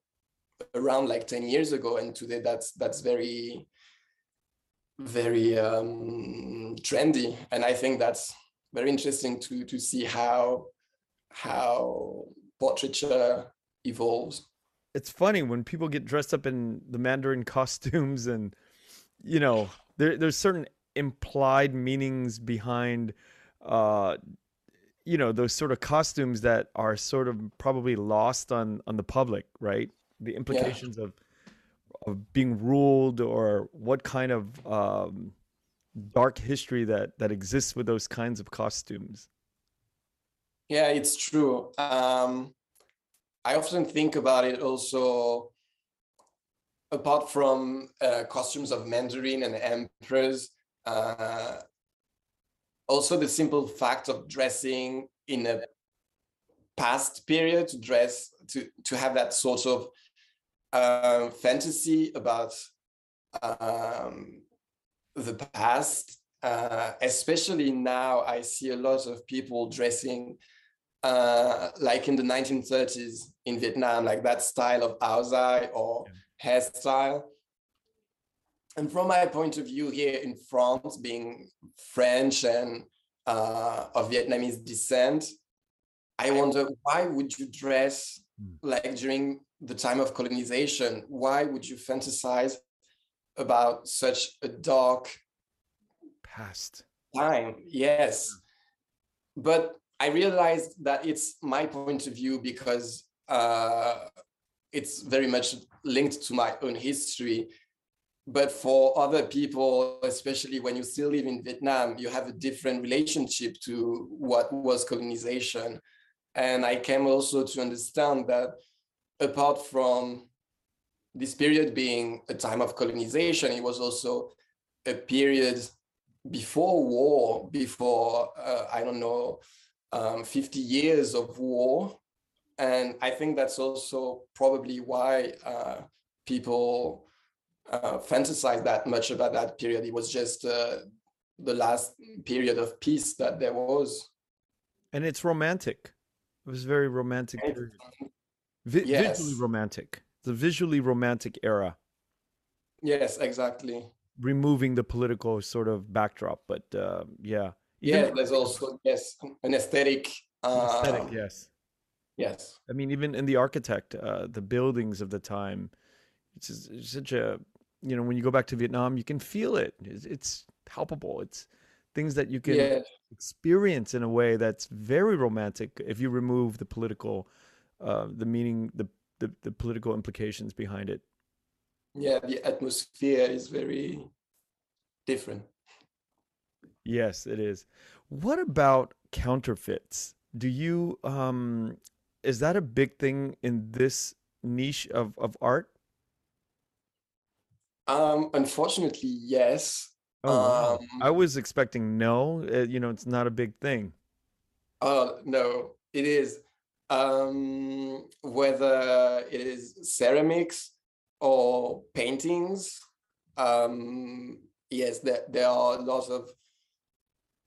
Speaker 2: around like 10 years ago and today that's that's very very um, trendy. And i think that's very interesting to to see how how portraiture evolves
Speaker 1: it's funny when people get dressed up in the mandarin costumes and you know there, there's certain implied meanings behind uh you know those sort of costumes that are sort of probably lost on on the public right the implications yeah. of of being ruled or what kind of um dark history that that exists with those kinds of costumes.
Speaker 2: Yeah it's true. Um i often think about it also apart from uh, costumes of mandarin and emperors uh, also the simple fact of dressing in a past period to dress to to have that sort of uh, fantasy about um, the past uh, especially now i see a lot of people dressing uh, like in the 1930s in vietnam like that style of dài or yeah. hairstyle and from my point of view here in France, being French and uh, of Vietnamese descent, I wonder why would you dress hmm. like during the time of colonization? Why would you fantasize about such a dark
Speaker 1: past.
Speaker 2: time? Yes, but I realized that it's my point of view because uh, it's very much linked to my own history. But for other people especially when you still live in vietnam you have a different relationship to what was colonization. And i came also to understand that apart from this period being a time of colonization it was also a period before war before uh, i don't know um, 50 years of war and i think that's also probably why uh, people uh, fantasize that much about that period. It was just uh, the last period of peace that there was.
Speaker 1: And it's romantic. It was very romantic. Vi- yes. Visually romantic. The visually romantic era.
Speaker 2: Yes, exactly.
Speaker 1: Removing the political sort of backdrop, but uh, yeah.
Speaker 2: Even yeah, there's also yes an aesthetic. Uh,
Speaker 1: aesthetic, yes.
Speaker 2: Yes.
Speaker 1: I mean, even in the architect, uh, the buildings of the time, it's, it's such a you know when you go back to Vietnam, you can feel it. It's, it's palpable. It's things that you can yeah. experience in a way that's very romantic if you remove the political, uh, the meaning, the, the the political implications behind it.
Speaker 2: Yeah, the atmosphere is very different.
Speaker 1: Yes, it is. What about counterfeits? Do you um is that a big thing in this niche of of art?
Speaker 2: Um, unfortunately, yes.
Speaker 1: Oh, um, I was expecting no. Uh, you know, it's not a big thing.
Speaker 2: Oh no, it is. Um, whether it is ceramics or paintings, um, yes, there, there are lots of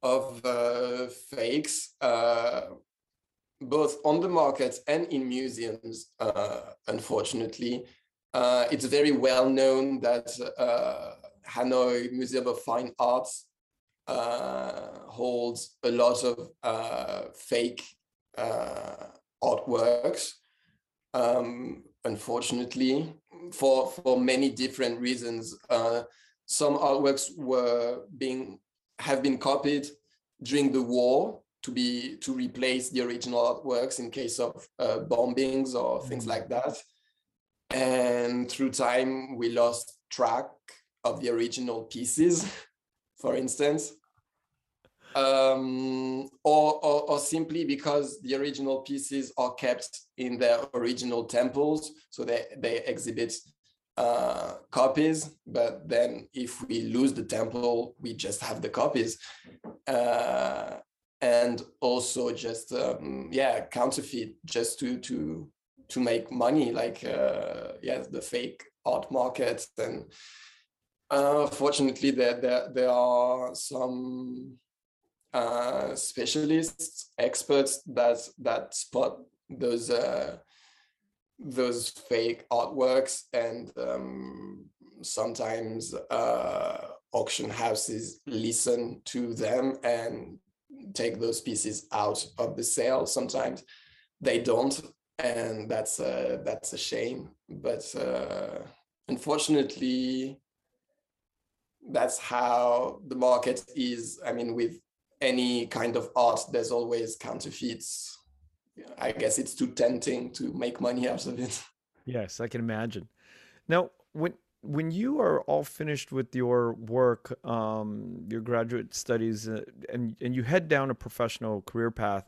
Speaker 2: of uh, fakes, uh, both on the market and in museums. Uh, unfortunately, uh, it's very well known that uh, Hanoi Museum of Fine Arts uh, holds a lot of fake artworks. Um, unfortunately, for for many different reasons, uh, some artworks were being have been copied during the war to be to replace the original artworks in case of uh, bombings or things like that. And through time we lost track of the original pieces for instance um, or, or, or simply because the original pieces are kept in their original temples so they, they exhibit uh, copies. But then if we lose the temple we just have the copies. Uh, and also just um, yeah counterfeit just to to to make money like uh, yeah the fake art markets. And uh, fortunately there, there there are some uh, specialists experts that that spot those uh, those fake artworks and um, sometimes uh, auction houses listen to them and take those pieces out of the sale. Sometimes they don't, and that's a, that's a shame. But uh, unfortunately, that's how the market is. I mean, with any kind of art, there's always counterfeits. I guess it's too tempting to make money out of it.
Speaker 1: Yes, I can imagine. Now, when when you are all finished with your work, um, your graduate studies, uh, and and you head down a professional career path,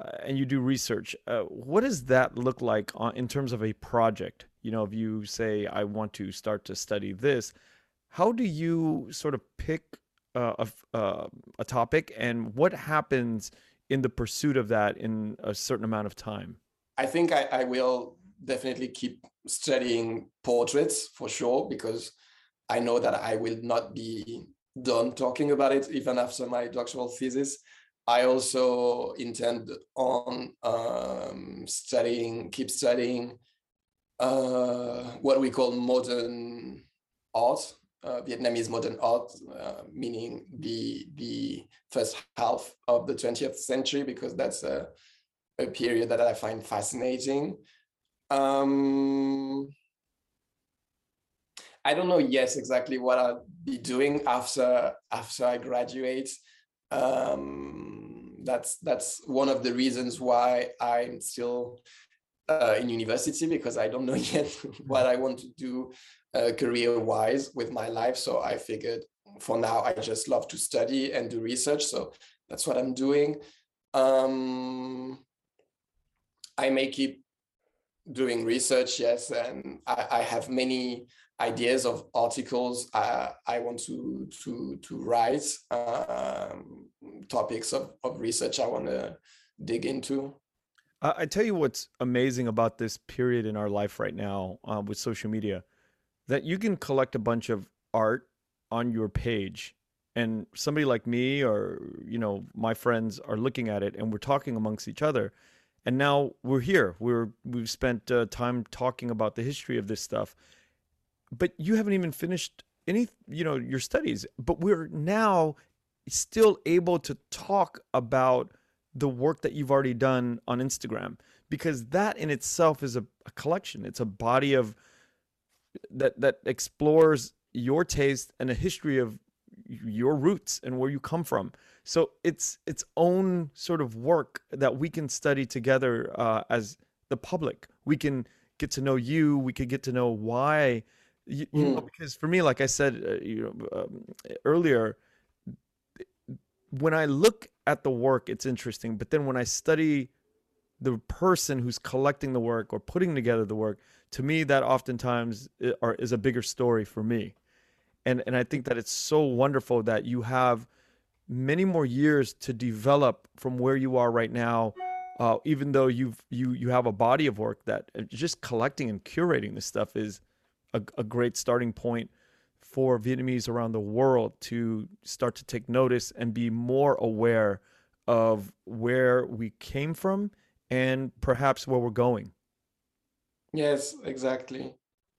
Speaker 1: uh, and you do research, uh, what does that look like on, in terms of a project? You know, if you say I want to start to study this, how do you sort of pick uh, a, uh, a topic, and what happens in the pursuit of that in a certain amount of time?
Speaker 2: I think I, I will definitely keep studying portraits for sure because I know that I will not be done talking about it even after my doctoral thesis. I also intend on um, studying, keep studying uh, what we call modern art, uh, Vietnamese modern art, uh, meaning the the first half of the 20th century, because that's a, a period that I find fascinating. Um, I don't know yes exactly what I'll be doing after after I graduate. Um, that's that's one of the reasons why I'm still uh, in university because I don't know yet what I want to do uh, career wise with my life. So I figured for now I just love to study and do research. So that's what I'm doing. Um, I may keep doing research, yes, and I, I have many ideas of articles I, I want to to to write, um, topics of, of research I want to dig into.
Speaker 1: I tell you what's amazing about this period in our life right now uh, with social media, that you can collect a bunch of art on your page and somebody like me or you know my friends are looking at it and we're talking amongst each other and now we're here. We're we've spent uh, time talking about the history of this stuff, but you haven't even finished any, you know, your studies. But we're now still able to talk about the work that you've already done on Instagram because that in itself is a, a collection. It's a body of that that explores your taste and a history of your roots and where you come from. So it's its own sort of work that we can study together uh, as the public. We can get to know you. We could get to know why. You, you mm. know, because for me, like I said, uh, you know, um, earlier, when I look at the work, it's interesting. But then when I study the person who's collecting the work or putting together the work, to me, that oftentimes is a bigger story for me. And and I think that it's so wonderful that you have many more years to develop from where you are right now. Uh, even though you've you you have a body of work that uh, just collecting and curating this stuff is a, a great starting point for Vietnamese around the world to start to take notice and be more aware of where we came from and perhaps where we're going.
Speaker 2: Yes, exactly.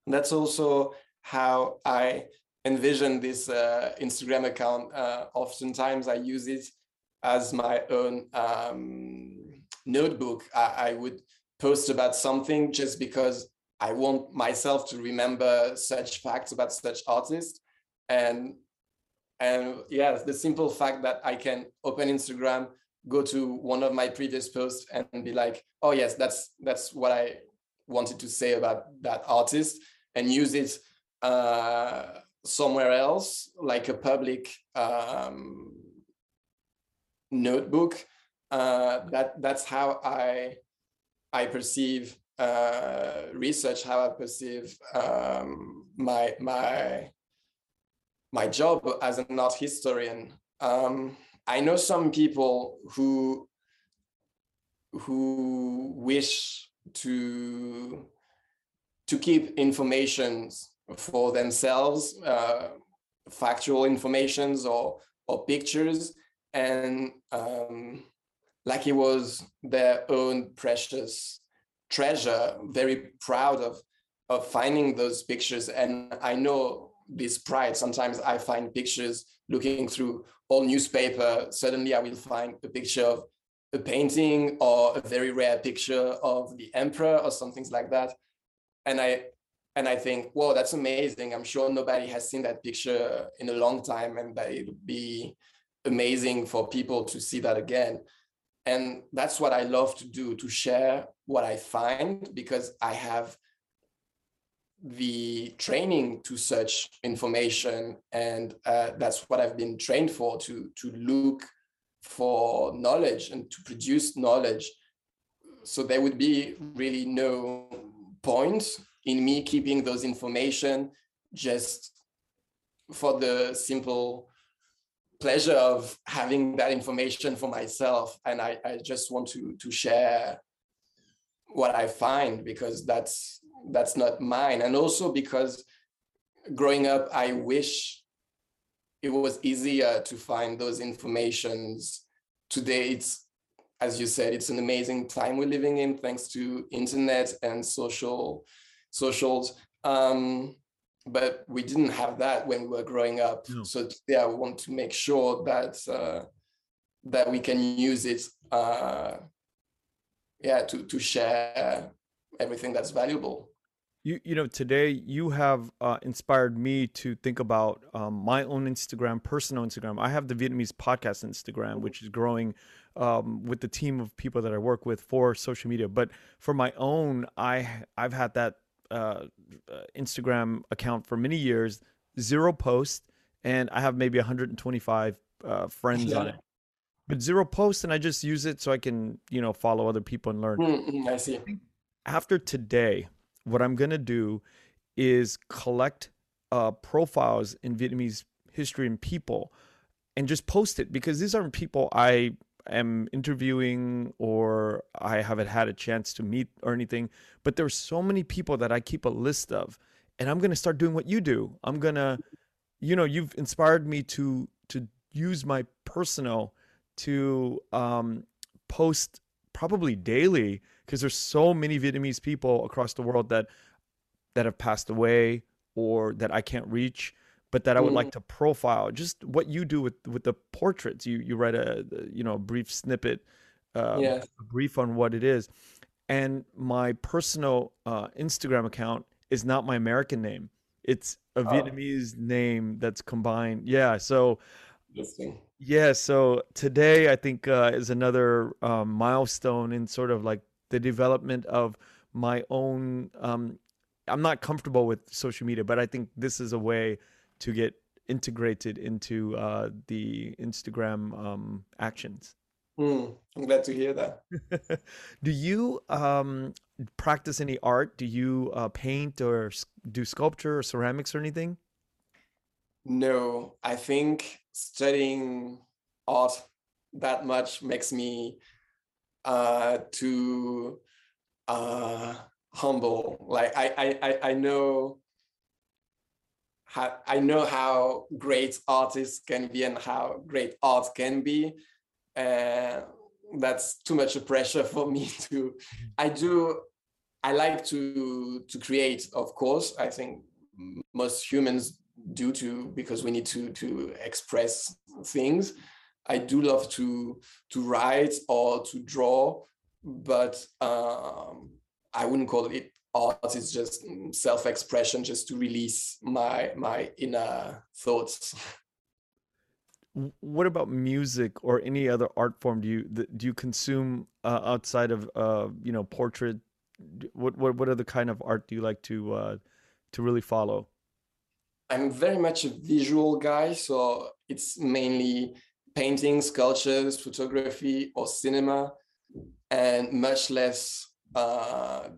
Speaker 2: And that's also how I envision this uh, Instagram account. Uh, oftentimes I use it as my own um, notebook. I, I, would post about something just because I want myself to remember such facts about such artists. and and yeah the simple fact that i can open instagram go to one of my previous posts and be like oh yes that's that's what i wanted to say about that artist and use it uh, somewhere else like a public um, notebook uh, that that's how i i perceive uh, research how i perceive um, my my my job as an art historian. Um, I know some people who who wish to to keep informations for themselves, uh, factual informations or or pictures, and um, like it was their own precious treasure. Very proud of of finding those pictures, and I know this pride. Sometimes I find pictures looking through all newspaper. Suddenly I will find a picture of a painting or a very rare picture of the emperor or some things like that. And I and I think, whoa, that's amazing. I'm sure nobody has seen that picture in a long time, and that it would be amazing for people to see that again. And that's what I love to do, to share what I find, because I have the training to search information and uh, that's what i've been trained for to to look for knowledge and to produce knowledge. So there would be really no point in me keeping those information just for the simple pleasure of having that information for myself. And i, I just want to to share what i find because that's that's not mine. And also because growing up i wish it was easier to find those informations today. It's as you said it's an amazing time we're living in thanks to internet and social socials. Um, but we didn't have that when we were growing up. No. so yeah i want to make sure that uh, that we can use it uh, yeah to to share everything that's valuable
Speaker 1: you you know today you have uh, inspired me to think about um, my own Instagram, personal Instagram. I have the Vietnamese podcast Instagram, which is growing um, with the team of people that I work with for social media. But for my own, I I've had that uh, Instagram account for many years, zero posts, and I have maybe 125 uh, friends yeah. on it. But zero posts, and I just use it so I can you know follow other people and learn.
Speaker 2: Mm-hmm, I see.
Speaker 1: After today, what I'm going to do is collect uh, profiles in Vietnamese history and people and just post it because these aren't people I am interviewing or I haven't had a chance to meet or anything. But there's so many people that I keep a list of. And I'm going to start doing what you do. I'm going to, you know, you've inspired me to to use my personal to um, post probably daily because there's so many Vietnamese people across the world that that have passed away or that I can't reach, but that I would mm. like to profile. Just what you do with with the portraits. You you write a you know a brief snippet, uh, yeah. a brief on what it is, and my personal uh, Instagram account is not my American name. It's a oh. Vietnamese name that's combined. Yeah, so. Yeah, so today I think uh, is another um, milestone in sort of like the development of my own. Um, I'm not comfortable with social media, but I think this is a way to get integrated into uh, the Instagram um, actions.
Speaker 2: Mm, I'm glad to hear that.
Speaker 1: do you um, practice any art? Do you uh, paint or do sculpture or ceramics or anything?
Speaker 2: No, I think studying art that much makes me uh, too uh, humble. Like I, I, I know how I know how great artists can be and how great art can be. And that's too much pressure for me to. Mm-hmm. I do. I like to to create, of course. I think most humans do to because we need to to express things I do love to to write or to draw, but um, I wouldn't call it art It's just self-expression, just to release my my inner thoughts.
Speaker 1: What about music or any other art form? Do you do you consume uh, outside of uh, you know portrait? What what what other kind of art do you like to uh, to really follow?
Speaker 2: I'm very much a visual guy, so it's mainly painting, sculptures, photography, or cinema, and much less uh,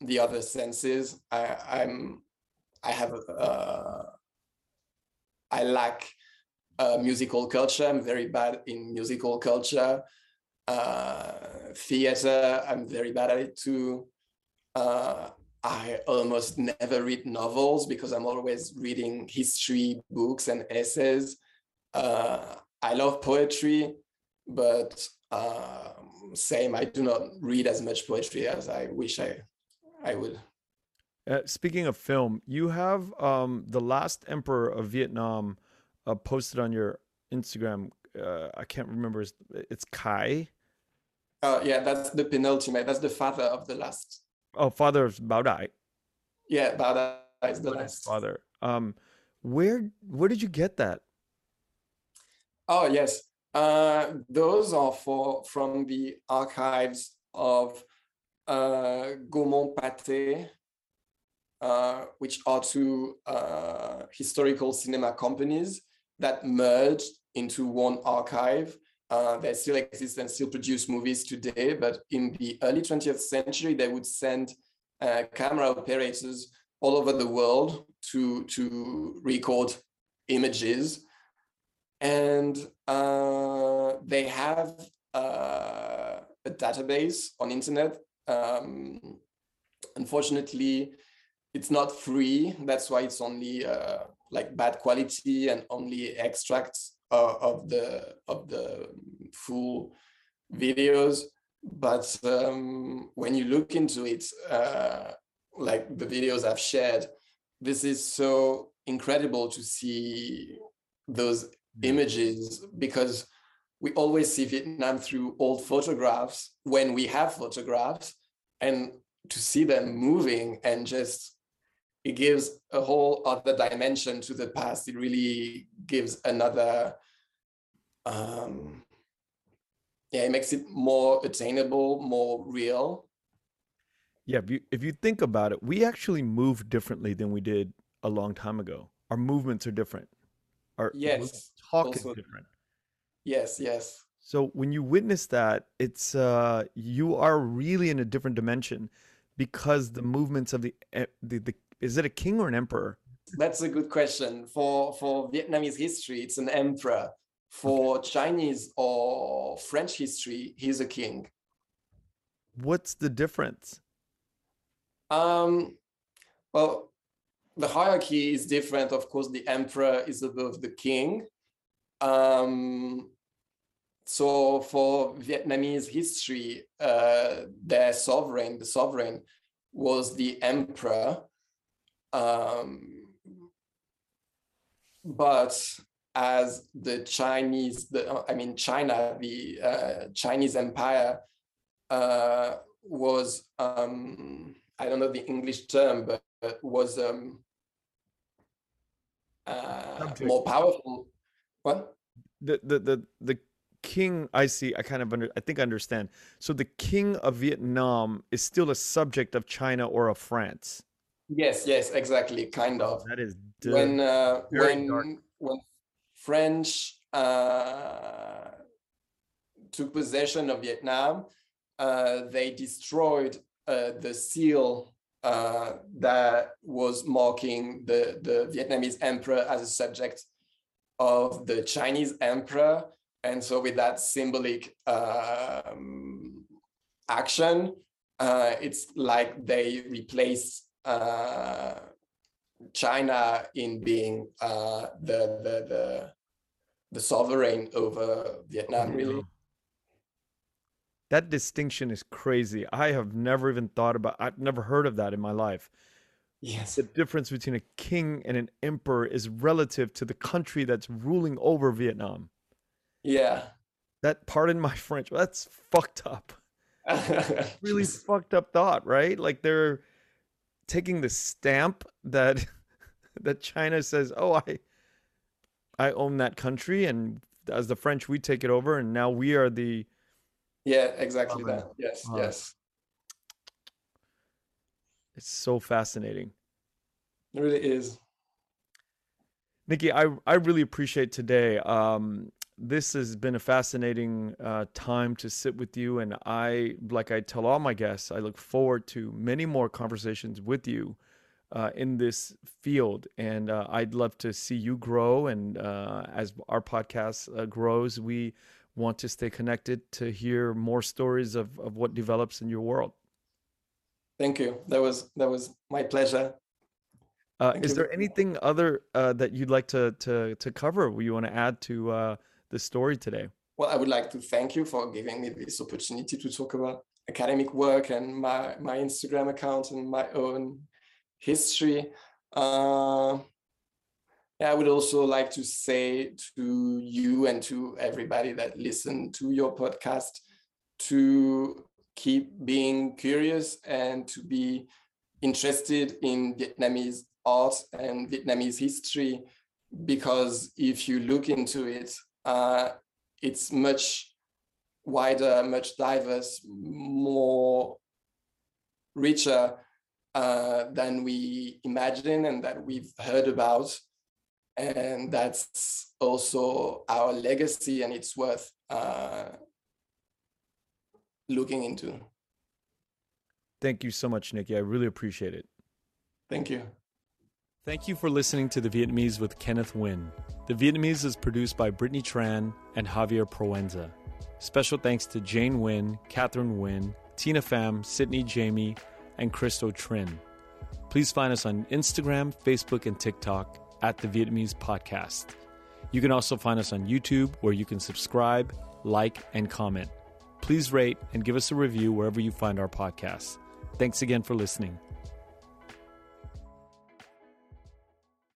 Speaker 2: the other senses. I, I'm I have uh, I lack musical culture. I'm very bad in musical culture. Uh, theater, I'm very bad at it too. Uh, I almost never read novels because I'm always reading history books and essays. Uh, I love poetry, but um, same, I do not read as much poetry as I wish I, I would.
Speaker 1: Uh, speaking of film, you have um, the last emperor of Vietnam uh, posted on your Instagram. Uh, I can't remember. It's Khai.
Speaker 2: Oh yeah, that's the penultimate. That's the father of the last.
Speaker 1: Oh, father of Bao Dai.
Speaker 2: Yeah, Bao Dai is the last
Speaker 1: father. Um, where where did you get that?
Speaker 2: Oh yes, uh, those are for from the archives of uh, Gaumont Pathé, uh, which are two uh, historical cinema companies that merged into one archive. Uh, they still exist and still produce movies today, but in the early 20th century, they would send uh, camera operators all over the world to, to record images. And uh, they have uh, a database on internet. Um, unfortunately, it's not free. That's why it's only uh, like bad quality and only extracts of the of the full videos. But um, when you look into it, uh, like the videos I've shared, this is so incredible to see those images because we always see Vietnam through old photographs when we have photographs and to see them moving and just it gives a whole other dimension to the past. It really gives another, um, yeah, it makes it more attainable, more real.
Speaker 1: Yeah, if you, if you think about it, we actually move differently than we did a long time ago. Our movements are different. Our
Speaker 2: yes,
Speaker 1: talk also, is different.
Speaker 2: Yes, yes.
Speaker 1: So when you witness that, it's uh, you are really in a different dimension because the movements of the eh, the, the is it a king or an emperor?
Speaker 2: That's a good question. For for Vietnamese history, it's an emperor. For okay. Chinese or French history, he's a king.
Speaker 1: What's the difference?
Speaker 2: Um, well, the hierarchy is different. Of course, the emperor is above the king. Um, so for Vietnamese history, uh, their sovereign, the sovereign, was the emperor, um, but as the Chinese, the, I mean, China, the uh, Chinese empire uh, was, um, I don't know the English term, but was um, uh, more powerful. What?
Speaker 1: The, the, the, the king, I see, I kind of under, I think I understand. So the king of Vietnam is still a subject of China or of France.
Speaker 2: Yes, yes, exactly, kind of.
Speaker 1: That is
Speaker 2: when uh, when dark. when French uh, took possession of Vietnam, uh, they destroyed uh, the seal uh, that was marking the the Vietnamese emperor as a subject of the Chinese emperor, and so with that symbolic um, action, uh, it's like they replace uh, China in being uh, the, the the the sovereign over Vietnam, really.
Speaker 1: That distinction is crazy. I have never even thought about. I've never heard of that in my life.
Speaker 2: Yes.
Speaker 1: The difference between a king and an emperor is relative to the country that's ruling over Vietnam.
Speaker 2: Yeah.
Speaker 1: That, pardon my French, that's fucked up. really fucked up thought, right? Like they're taking the stamp that that China says, "Oh, I I own that country," and as the French, we take it over, and now we are the
Speaker 2: yeah, exactly that. Yes, uh, yes.
Speaker 1: It's so fascinating.
Speaker 2: It really is.
Speaker 1: Nikki, I I really appreciate today. Um, this has been a fascinating uh, time to sit with you, and I, like I tell all my guests, I look forward to many more conversations with you uh, in this field, and uh, I'd love to see you grow. And uh, as our podcast uh, grows, we want to stay connected to hear more stories of, of what develops in your world.
Speaker 2: Thank you. That was that was my pleasure.
Speaker 1: Uh, is you. there anything other uh, that you'd like to to to cover? You want to add to uh, the story today?
Speaker 2: Well, I would like to thank you for giving me this opportunity to talk about academic work and my my Instagram account and my own history. Uh, I would also like to say to you and to everybody that listen to your podcast to keep being curious and to be interested in Vietnamese art and Vietnamese history because if you look into it, uh, it's much wider, much diverse, more richer uh, than we imagine and that we've heard about. And that's also our legacy, and it's worth uh, looking into.
Speaker 1: Thank you so much, Nikki. I really appreciate it.
Speaker 2: Thank you.
Speaker 1: Thank you for listening to The Vietnamese with Kenneth Nguyen. The Vietnamese is produced by Brittany Tran and Javier Proenza. Special thanks to Jane Nguyen, Catherine Nguyen, Tina Pham, Sydney Jamie, and Christo Trin. Please find us on Instagram, Facebook, and TikTok at The Vietnamese Podcast. You can also find us on YouTube where you can subscribe, like, and comment. Please rate and give us a review wherever you find our podcasts. Thanks again for listening.